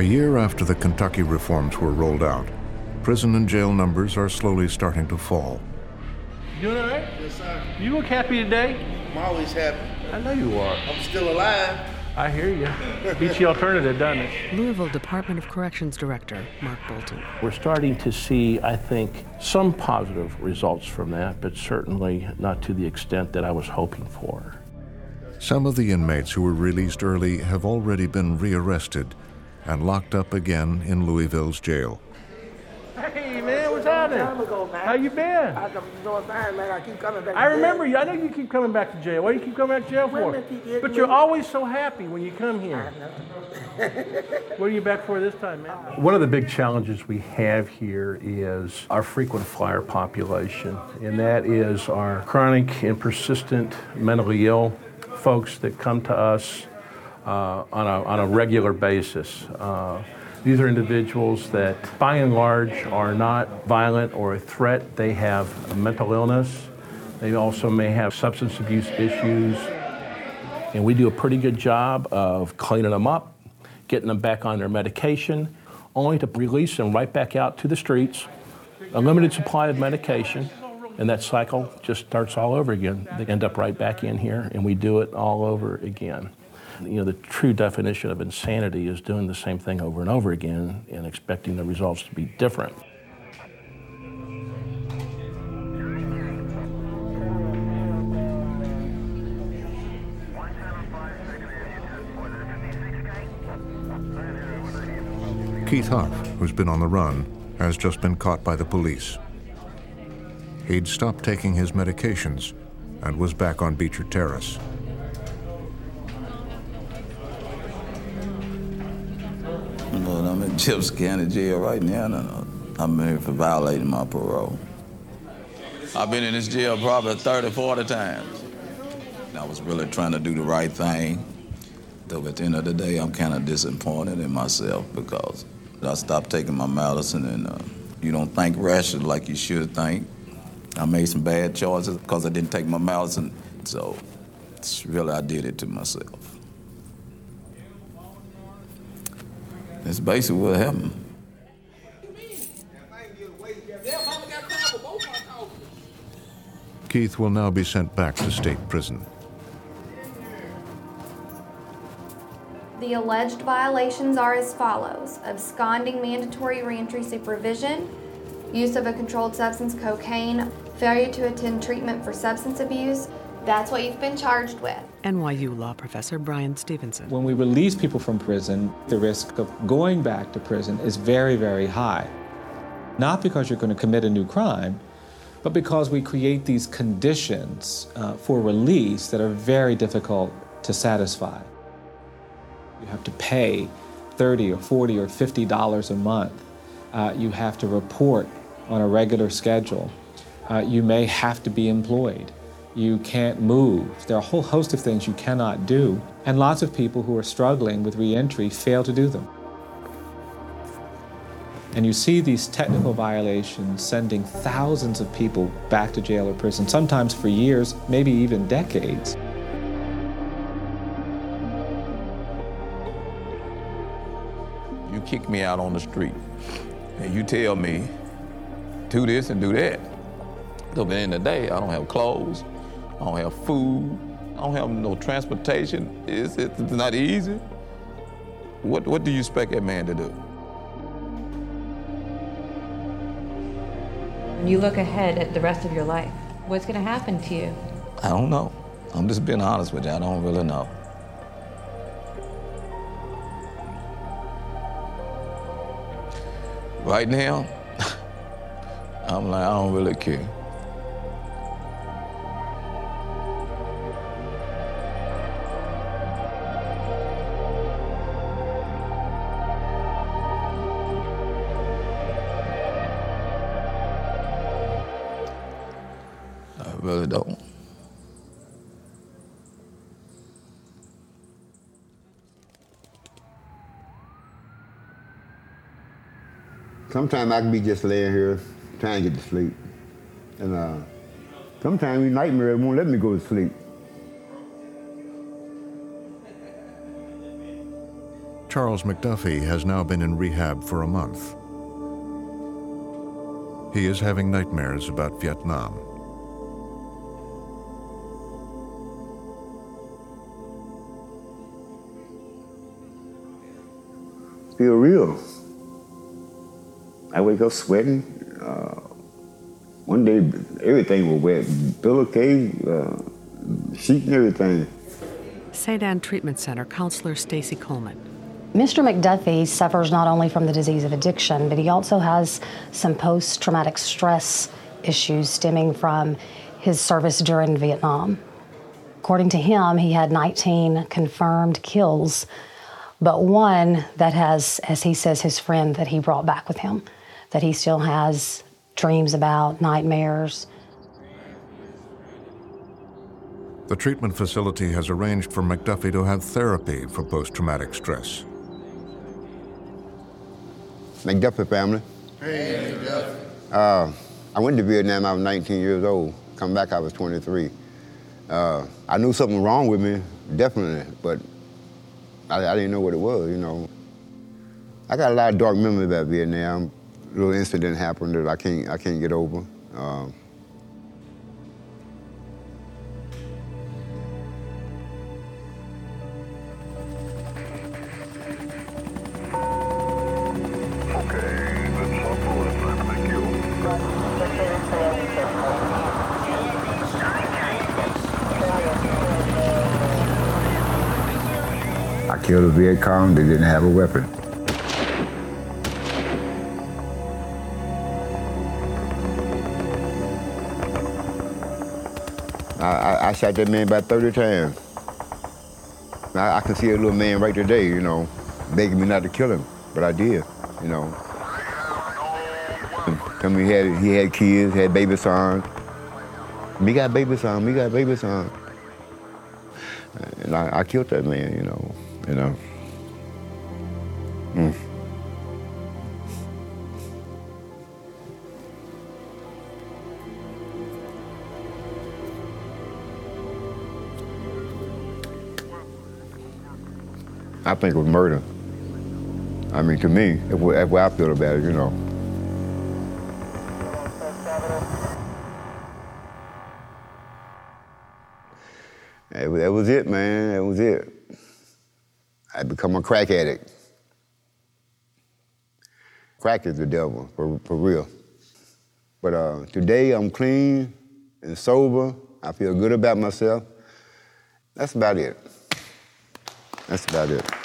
A year after the Kentucky reforms were rolled out, prison and jail numbers are slowly starting to fall. You doing all right? Yes, sir. You look happy today? I'm always happy. I know you are. I'm still alive. I hear you. Beats the alternative, doesn't it? Louisville Department of Corrections Director Mark Bolton. We're starting to see, I think, some positive results from that, but certainly not to the extent that I was hoping for. Some of the inmates who were released early have already been rearrested and locked up again in Louisville's jail. Hey, man, what's happening? How you been? I'm doing fine, man. I keep coming back. I remember you. I know you keep coming back to jail. Why do you keep coming back to jail for? Women keep hitting But you're always so happy when you come here. [LAUGHS] What are you back for this time, man? One of the big challenges we have here is our frequent flyer population, and that is our chronic and persistent mentally ill folks that come to us uh, on, a, on a regular basis. Uh, these are individuals that, by and large, are not violent or a threat. They have a mental illness. They also may have substance abuse issues. And we do a pretty good job of cleaning them up, getting them back on their medication, only to release them right back out to the streets. A limited supply of medication, and that cycle just starts all over again. They end up right back in here, and we do it all over again. You know, the true definition of insanity is doing the same thing over and over again and expecting the results to be different. Keith Huff, who's been on the run, has just been caught by the police. He'd stopped taking his medications and was back on Beecher Terrace. But I'm in Chips County Jail right now, and uh, I'm here for violating my parole. I've been in this jail probably 30, 40 times. I was really trying to do the right thing. Though at the end of the day, I'm kind of disappointed in myself because I stopped taking my medicine and uh, you don't think rationally like you should think. I made some bad choices because I didn't take my medicine. So really, I did it to myself. That's basically what happened. Keith will now be sent back to state prison. The alleged violations are as follows absconding mandatory reentry supervision, use of a controlled substance, cocaine, failure to attend treatment for substance abuse. That's what you've been charged with. NYU law professor Bryan Stevenson. When we release people from prison, the risk of going back to prison is very, very high. Not because you're going to commit a new crime, but because we create these conditions uh, for release that are very difficult to satisfy. You have to pay 30 or 40 or 50 dollars a month. Uh, you have to report on a regular schedule. Uh, you may have to be employed. You can't move. There are a whole host of things you cannot do, and lots of people who are struggling with reentry fail to do them. And you see these technical violations sending thousands of people back to jail or prison, sometimes for years, maybe even decades. You kick me out on the street and you tell me, do this and do that. At the end of the day, I don't have clothes, I don't have food, I don't have no transportation. It's, it's not easy. What, what do you expect that man to do? When you look ahead at the rest of your life, what's going to happen to you? I don't know. I'm just being honest with you. I don't really know. Right now, [LAUGHS] I'm like, I don't really care. Sometimes I can be just laying here trying to get to sleep. And uh, sometimes these nightmares won't let me go to sleep. Charles McDuffie has now been in rehab for a month. He is having nightmares about Vietnam. Feel real. I wake up sweating. Uh, one day, everything was wet. Pillowcase, uh, sheet and everything. Sedan Treatment Center counselor Stacy Coleman. Mr. McDuffie suffers not only from the disease of addiction, but he also has some post traumatic stress issues stemming from his service during Vietnam. According to him, he had 19 confirmed kills, but one that has, as he says, his friend that he brought back with him, that he still has dreams about, nightmares. The treatment facility has arranged for McDuffie to have therapy for post traumatic stress. McDuffie family. Hey, McDuffie. Uh, I went to Vietnam, I was 19 years old. Come back, I was 23. Uh, I knew something was wrong with me, definitely, but I, I, didn't know what it was, you know. I got a lot of dark memories about Vietnam. Little incident happened that I can't, I can't get over. Um, I killed a Viet Cong that didn't have a weapon. I, shot that man about 30 times. I, I can see a little man right today, you know, begging me not to kill him, but I did, you know. I mean, he had he had kids, had baby sons. Me got baby son, me got baby son. And I, I killed that man, you know, you know. I think it was murder. I mean, to me, that's what, I feel about it, you know. That, was it, man. That was it. I become a crack addict. Crack is the devil, for, for real. But uh, today I'm clean and sober. I feel good about myself. That's about it. That's about it.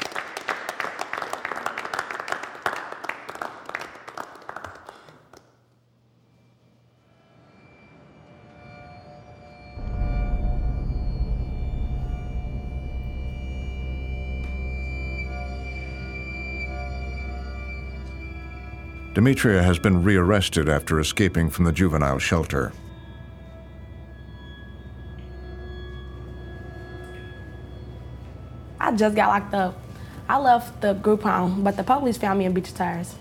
Demetria has been rearrested after escaping from the juvenile shelter. I just got locked up. I left the group home, but the police found me in Beecher Terrace.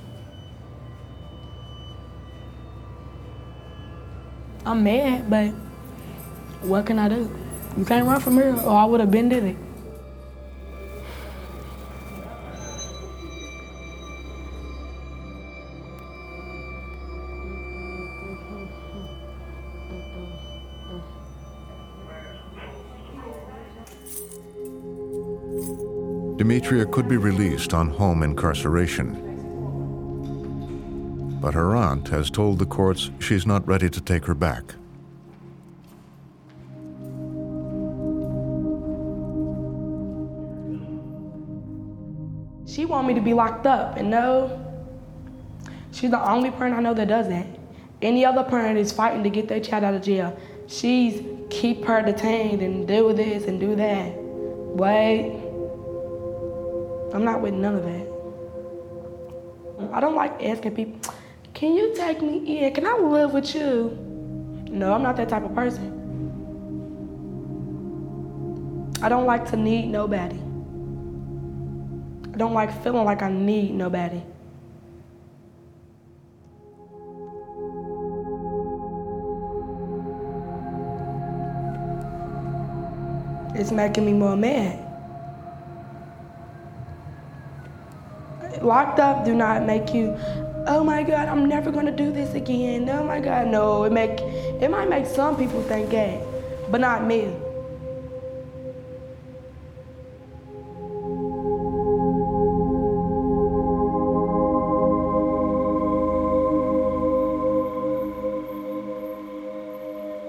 I'm mad, but what can I do? You can't run from here, or I would have been it. Demetria could be released on home incarceration. But her aunt has told the courts she's not ready to take her back. She want me to be locked up, and no, she's the only parent I know that does that. Any other parent is fighting to get their child out of jail. She's keep her detained and do this and do that. Wait, I'm not with none of that. I don't like asking people, can you take me in? Can I live with you? No, I'm not that type of person. I don't like to need nobody. I don't like feeling like I need nobody. It's making me more mad. Locked up do not make you, oh my God, I'm never gonna do this again. Oh my God, no. It make it might make some people think gay, but not me.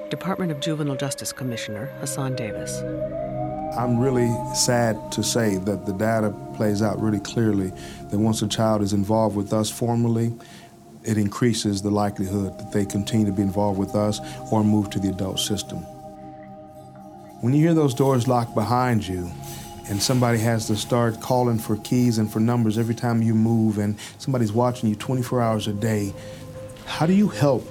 Department of Juvenile Justice Commissioner Hassan Davis. I'm really sad to say that the data plays out really clearly that once a child is involved with us formally, it increases the likelihood that they continue to be involved with us or move to the adult system. When you hear those doors locked behind you, and somebody has to start calling for keys and for numbers every time you move, and somebody's watching you 24 hours a day, how do you help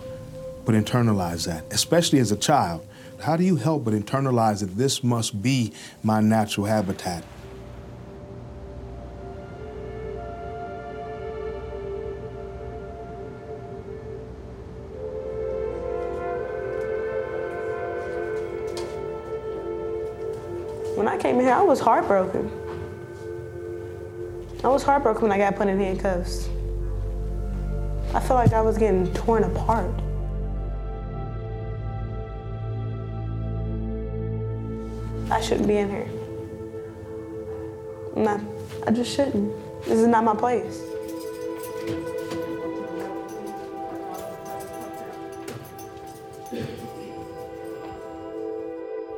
but internalize that, especially as a child? How do you help but internalize that this must be my natural habitat? When I came in here, I was heartbroken. I was heartbroken when I got put in handcuffs. I felt like I was getting torn apart. I shouldn't be in here. I'm I just shouldn't. This is not my place.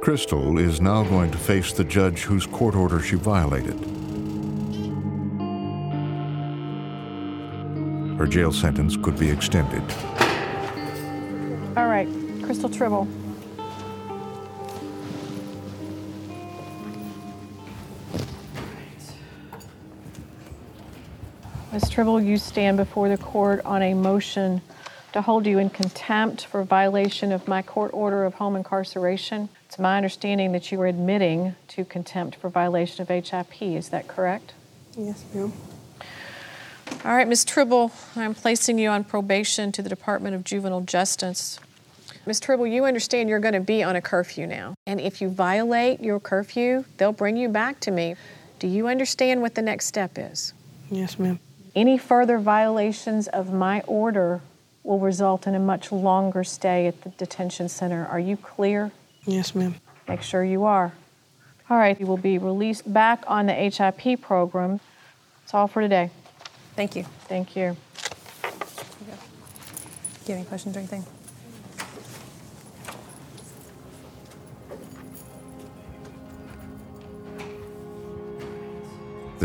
Crystal is now going to face the judge whose court order she violated. Her jail sentence could be extended. All right, Crystal Tribble. Ms. Tribble, you stand before the court on a motion to hold you in contempt for violation of my court order of home incarceration. It's my understanding that you are admitting to contempt for violation of HIP. Is that correct? Yes, ma'am. All right, Ms. Tribble, I'm placing you on probation to the Department of Juvenile Justice. Ms. Tribble, you understand you're going to be on a curfew now. And if you violate your curfew, they'll bring you back to me. Do you understand what the next step is? Yes, ma'am. Any further violations of my order will result in a much longer stay at the detention center. Are you clear? Yes, ma'am. Make sure you are. All right, you will be released back on the HIP program. That's all for today. Thank you. Thank you. Do you have any questions or anything?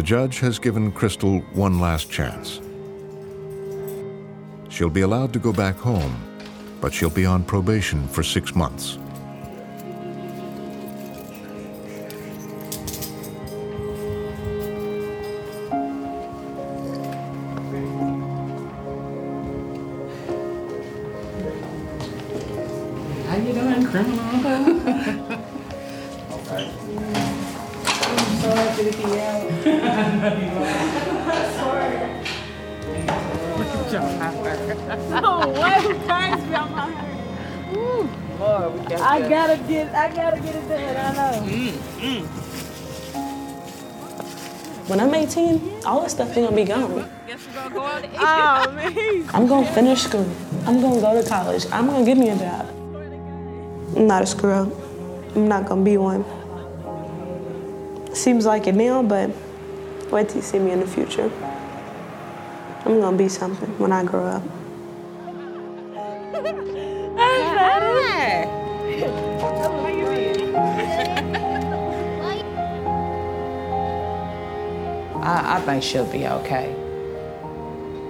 The judge has given Crystal one last chance. She'll be allowed to go back home, but she'll be on probation for six months. Stuff ain't gonna be gone. [LAUGHS] Oh. I'm gonna finish school. I'm gonna go to college. I'm gonna get me a job. I'm not a screw up. I'm not gonna be one. Seems like it now, but wait till you see me in the future. I'm gonna be something when I grow up. I, I think she'll be okay.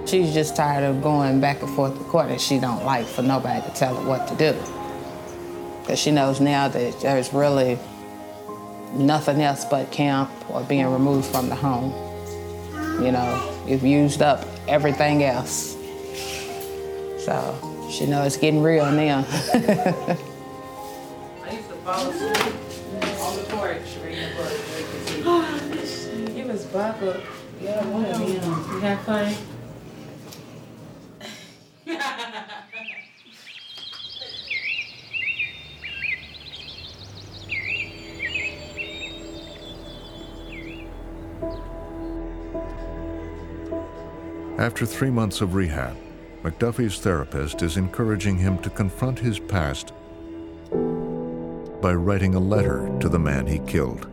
She's just tired of going back and forth to court and she don't like for nobody to tell her what to do. Because she knows now that there's really nothing else but camp or being removed from the home. You know, you've used up everything else. So she knows it's getting real now. [LAUGHS] of them. You? After three months of rehab, McDuffie's therapist is encouraging him to confront his past by writing a letter to the man he killed.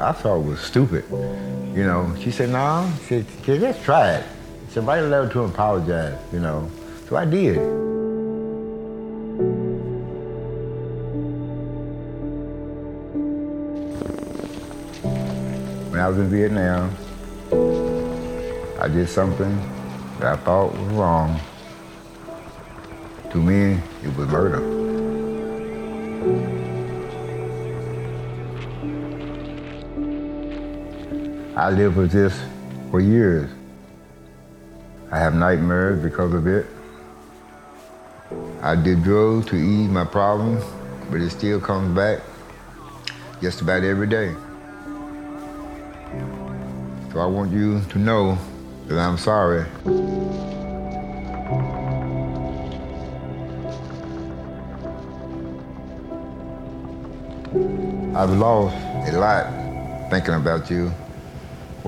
I thought it was stupid. You know, she said, no, she said, "Kid, let's try it. She said, write a letter to apologize, you know. So I did. When I was in Vietnam, I did something that I thought was wrong. To me, it was murder. I lived with this for years. I have nightmares because of it. I did drugs to ease my problems, but it still comes back just about every day. So I want you to know that I'm sorry. I've lost a lot thinking about you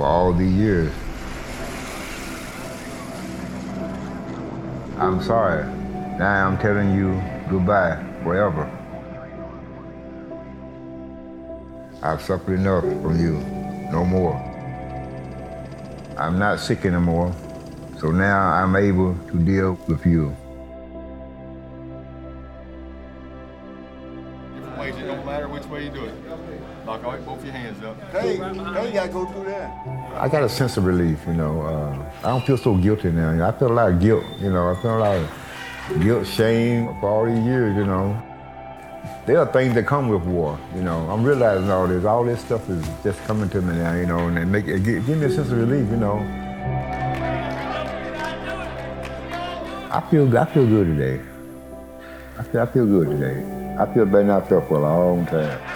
for all these years. I'm sorry. Now I'm telling you goodbye forever. I've suffered enough from you. No more. I'm not sick anymore, so now I'm able to deal with you. Knock out both your hands up. Hey, hey, you gotta go through that. I got a sense of relief, you know. Uh, I don't feel so guilty now. I feel a lot of guilt, you know. I feel a lot of guilt, shame for all these years, you know. There are things that come with war, you know. I'm realizing all this. All this stuff is just coming to me now, you know, and it make it give, give me a sense of relief, you know. I feel I feel good today. I feel, I feel good today. I feel better than I felt for a long time.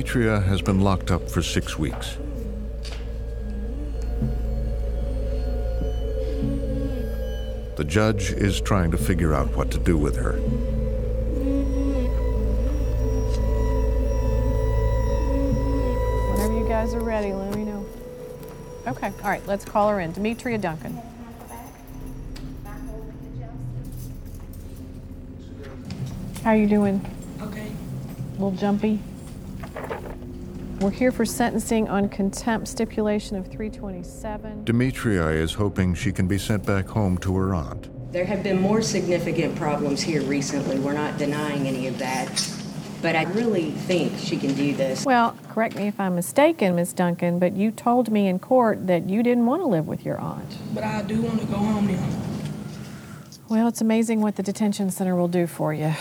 Demetria has been locked up for six weeks. The judge is trying to figure out what to do with her. Whenever you guys are ready, let me know. Okay, all right, let's call her in. Demetria Duncan. How are you doing? Okay. A little jumpy? We're here for sentencing on contempt stipulation of 327. Demetria is hoping she can be sent back home to her aunt. There have been more significant problems here recently. We're not denying any of that. But I really think she can do this. Well, correct me if I'm mistaken, Miss Duncan, but you told me in court that you didn't want to live with your aunt. But I do want to go home now. Well, it's amazing what the detention center will do for you.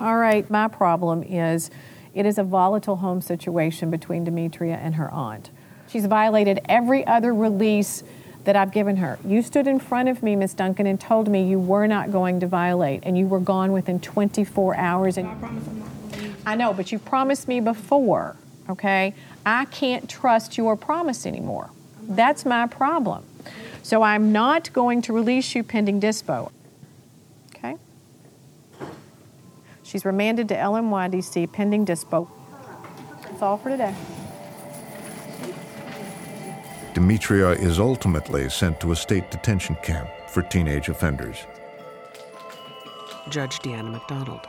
All right, my problem is it is a volatile home situation between Demetria and her aunt. She's violated every other release that I've given her. You stood in front of me, Miss Duncan, and told me you were not going to violate, and you were gone within 24 hours. And I promise I'm not going to leave. I know, but you promised me before, okay? I can't trust your promise anymore. That's my problem. So I'm not going to release you pending dispo. Okay? She's remanded to LMYDC pending dispo. That's all for today. Demetria is ultimately sent to a state detention camp for teenage offenders. Judge Deanna McDonald.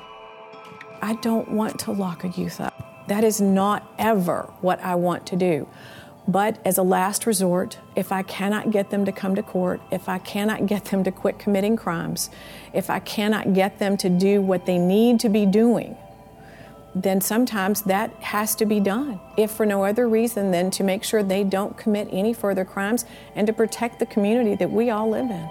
I don't want to lock a youth up. That is not ever what I want to do. But as a last resort, if I cannot get them to come to court, if I cannot get them to quit committing crimes, if I cannot get them to do what they need to be doing, then sometimes that has to be done. If for no other reason than to make sure they don't commit any further crimes and to protect the community that we all live in.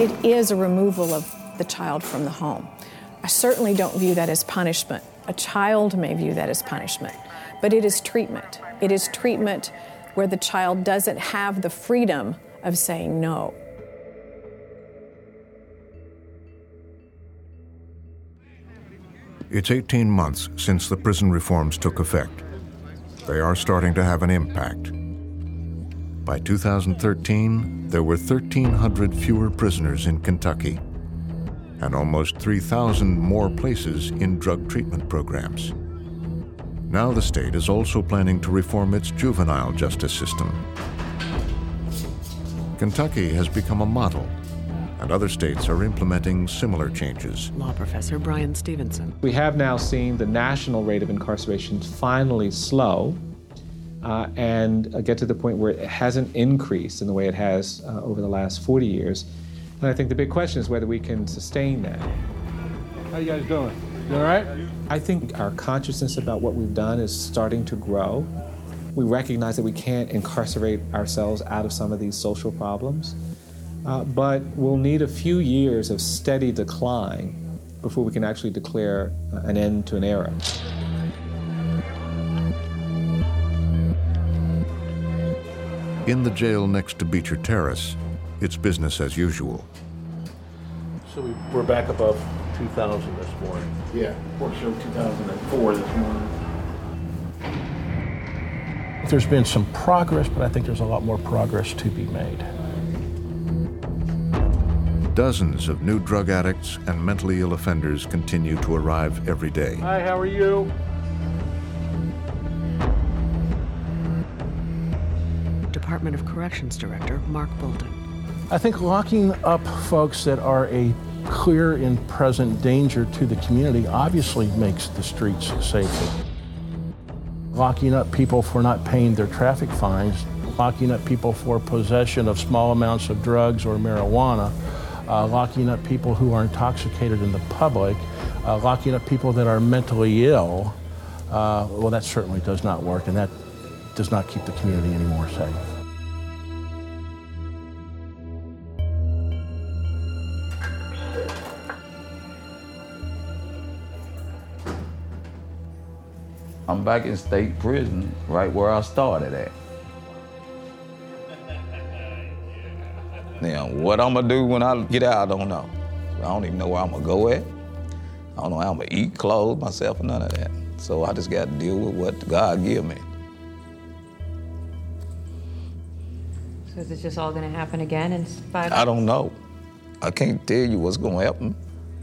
It is a removal of the child from the home. I certainly don't view that as punishment. A child may view that as punishment, but it is treatment. It is treatment where the child doesn't have the freedom of saying no. It's 18 months since the prison reforms took effect. They are starting to have an impact. By 2013, there were 1,300 fewer prisoners in Kentucky and almost 3,000 more places in drug treatment programs. Now the state is also planning to reform its juvenile justice system. Kentucky has become a model, and other states are implementing similar changes. Law professor Bryan Stevenson. We have now seen the national rate of incarceration finally slow uh, and get to the point where it hasn't increased in the way it has uh, over the last 40 years. And I think the big question is whether we can sustain that. How you guys doing? You all right? I think our consciousness about what we've done is starting to grow. We recognize that we can't incarcerate ourselves out of some of these social problems, uh, but we'll need a few years of steady decline before we can actually declare uh, an end to an era. In the jail next to Beecher Terrace, it's business as usual. So we, we're back above 2,000 this morning. Yeah, report showed 2004 this morning. There's been some progress, but I think there's a lot more progress to be made. Dozens of new drug addicts and mentally ill offenders continue to arrive every day. Hi, how are you? Department of Corrections Director Mark Bolton. I think locking up folks that are a clear and present danger to the community obviously makes the streets safer. Locking up people for not paying their traffic fines, locking up people for possession of small amounts of drugs or marijuana, uh, locking up people who are intoxicated in the public, uh, locking up people that are mentally ill, uh, well, that certainly does not work, and that does not keep the community any more safe. I'm back in state prison, right where I started at. [LAUGHS] Now, what I'm gonna do when I get out, I don't know. I don't even know where I'm gonna go at. I don't know how I'm gonna eat, clothe myself, or none of that. So I just got to deal with what God give me. So is it just all going to happen again in five? I don't know. I can't tell you what's gonna happen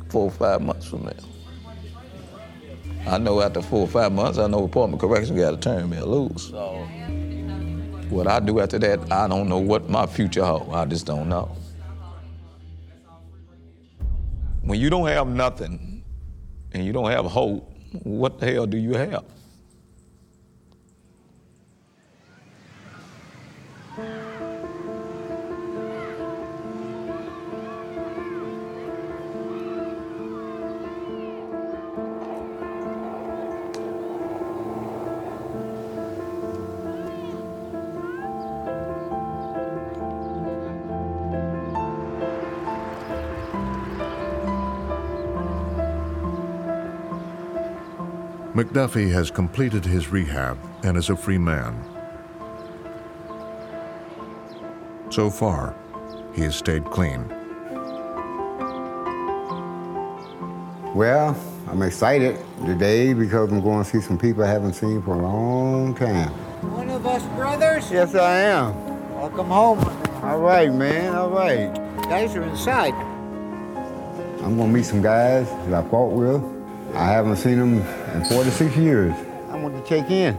four or five months from now. I know after four or five months, I know Department of Correction got to turn me loose. So what I do after that, I don't know what my future holds. I just don't know. When you don't have nothing and you don't have hope, what the hell do you have? McDuffie has completed his rehab and is a free man. So far, he has stayed clean. Well, I'm excited today because I'm going to see some people I haven't seen for a long time. One of us brothers? Yes, I am. Welcome home. All right, man, all right. Guys are inside. I'm going to meet some guys that I fought with. I haven't seen him in 46 years. I want to check in.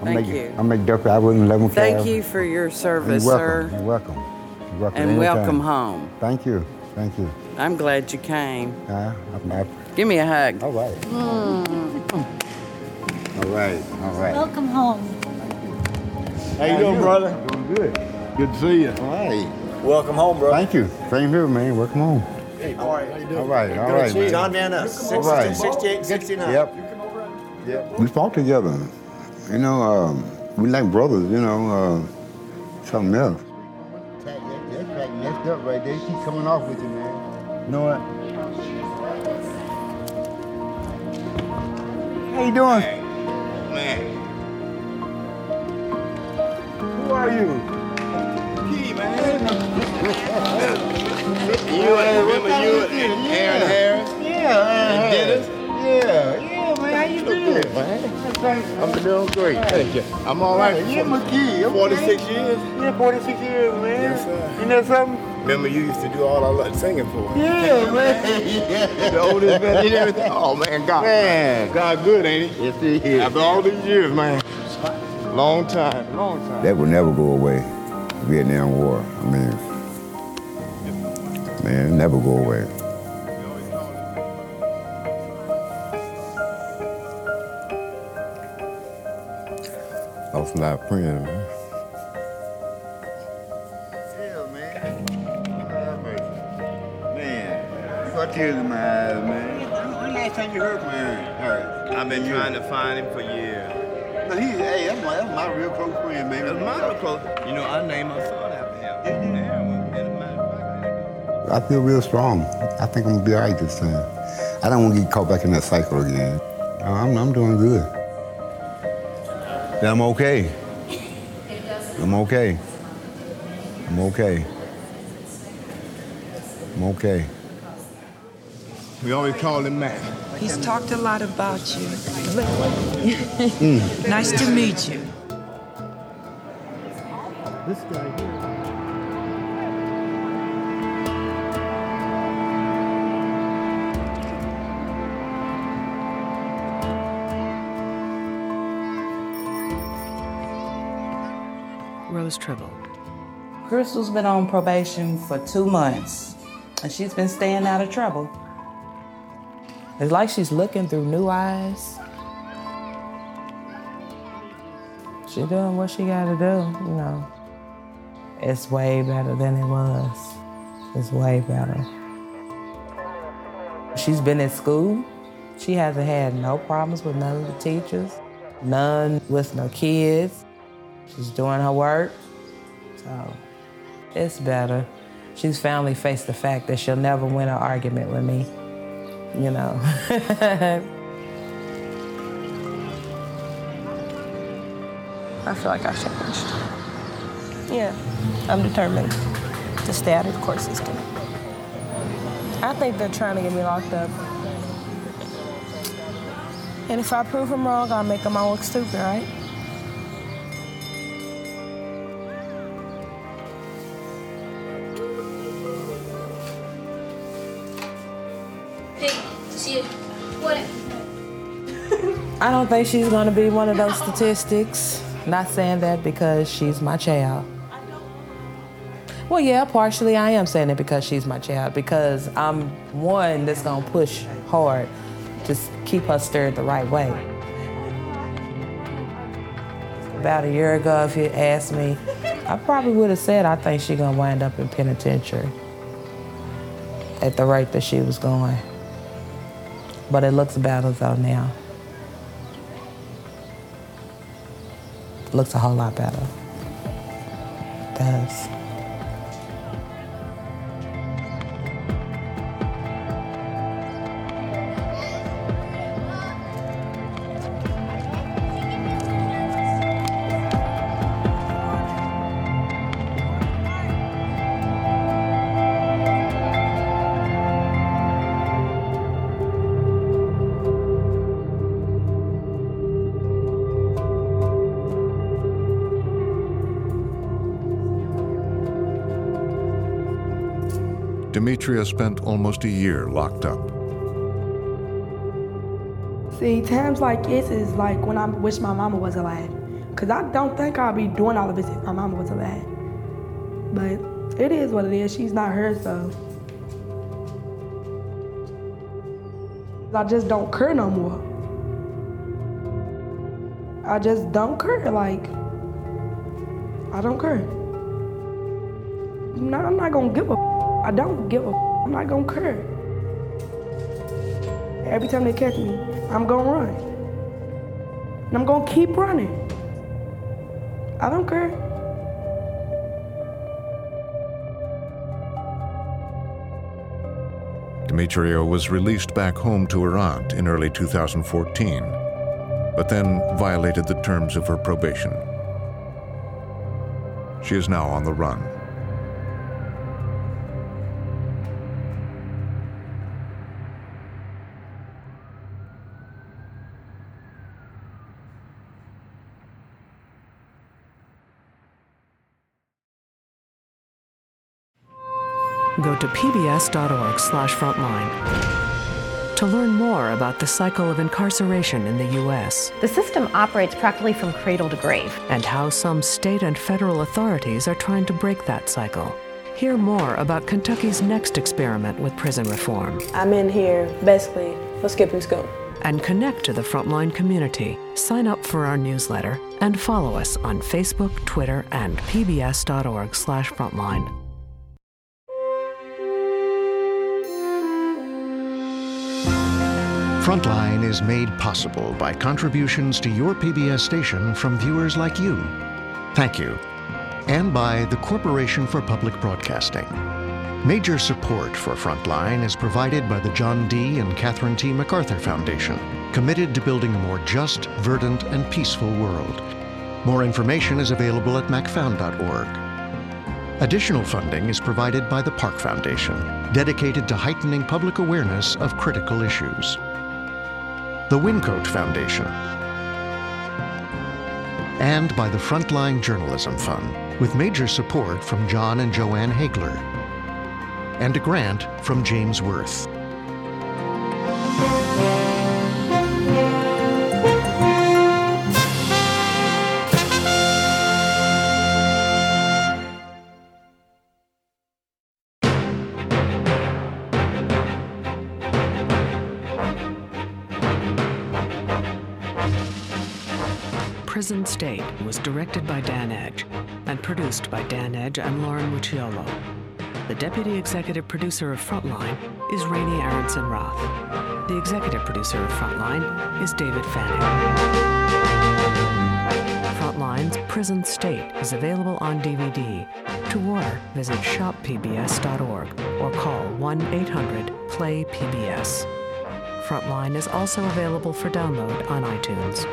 I'm Thank Mc- you. I'm McDuffie. I was in 11 Thank you for your service, You're sir. welcome. You're welcome. You're welcome. And anytime. welcome home. Thank you. Thank you. I'm glad you came. Uh, I'm, I, Give me a hug. all right. All right. All right. Welcome home. How you doing, brother? Doing good. Good to see you. All right. Welcome home, brother. Thank you. Same here, man. Welcome home. Hey, all right. How you doing? All right. All Good right, to see you. man. John Van Ness, All right. 68, 69. Yep. Yep. We fought together. You know, um, we like brothers, you know, uh, something else. That, that track messed up right there. Keep coming off with you, man. You know what? How you doing? Man. Who are you? Key, man. [LAUGHS] you and remember you and Aaron Harris? Yeah, And Dennis? Yeah, yeah, man. How you doing? man? I'm doing great. Thank you. I'm all right. Yeah, McGee. okay. 46 years? Yeah, 46 years, man. Yes, sir. You know something? Remember you used to do all our singing for us? Yeah, man. [LAUGHS] The oldest man and everything. Oh man, God. Man. God good, ain't he? Yes, he is. After all these years, man. Long time. Long time. That will never go away. Vietnam War. I mean, man, it never go away. Lost a lot of friends, man. Man, you got tears in my eyes, man. When last time you heard from Aaron I've been trying to find him for years. No, he, hey, that's my, that's my real close friend, baby. That's my real close. You know, I name my I feel real strong. I think I'm gonna be all right this time. I don't want to get caught back in that cycle again. I'm, I'm doing good. I'm okay. I'm okay. I'm okay. I'm okay. We always call him Matt. He's talked a lot about you. Mm. [LAUGHS] nice to meet you. This guy here. Rose Tribble, Crystal's been on probation for two months, and she's been staying out of trouble. It's like she's looking through new eyes. She's doing what she gotta do, you know. It's way better than it was. It's way better. She's been in school. She hasn't had no problems with none of the teachers, none with no kids. She's doing her work. So it's better. She's finally faced the fact that she'll never win an argument with me. You know. [LAUGHS] I feel like I've changed. Yeah, I'm determined to stay out of the court system. I think they're trying to get me locked up. And if I prove them wrong, I'll make them all look stupid, right? I don't think she's gonna be one of those statistics. Not saying that because she's my child. Well, yeah, partially I am saying it because she's my child, because I'm one that's gonna push hard to keep her steered the right way. About a year ago, if you asked me, I probably would have said I think she's gonna wind up in penitentiary at the rate that she was going. But it looks better though now. Looks a whole lot better. It does. Demetria spent almost a year locked up. See, times like this is like when I wish my mama was alive. Cause I don't think I'd be doing all of this if my mama was alive. But it is what it is. She's not her, so. I just don't care no more. I just don't care. Like, I don't care. No, I'm not gonna give a. I don't give a. I'm not gonna care. Every time they catch me, I'm gonna run. And I'm gonna keep running. I don't care. Demetria was released back home to her aunt in early 2014, but then violated the terms of her probation. She is now on the run. Go to pbs.org slash frontline to learn more about the cycle of incarceration in the U.S. The system operates practically from cradle to grave. and how some state and federal authorities are trying to break that cycle. Hear more about Kentucky's next experiment with prison reform I'm in here basically for skipping school. and connect to the Frontline community. Sign up for our newsletter and follow us on Facebook, Twitter, and pbs.org/frontline. Frontline is made possible by contributions to your PBS station from viewers like you. Thank you. And by the Corporation for Public Broadcasting. Major support for Frontline is provided by the John D. and Catherine T. MacArthur Foundation, committed to building a more just, verdant, and peaceful world. More information is available at macfound.org. Additional funding is provided by the Park Foundation, dedicated to heightening public awareness of critical issues. The Wyncote Foundation, and by the Frontline Journalism Fund, with major support from Jon and Jo Ann Hagler, and a grant from James Worth. Directed by Dan Edge and produced by Dan Edge and Lauren Mucciolo. The deputy executive producer of Frontline is Raney Aronson-Rath. The executive producer of Frontline is David Fanning. Frontline's Prison State is available on DVD. To order, visit shoppbs.org or call 1 800 PLAY PBS. Frontline is also available for download on iTunes.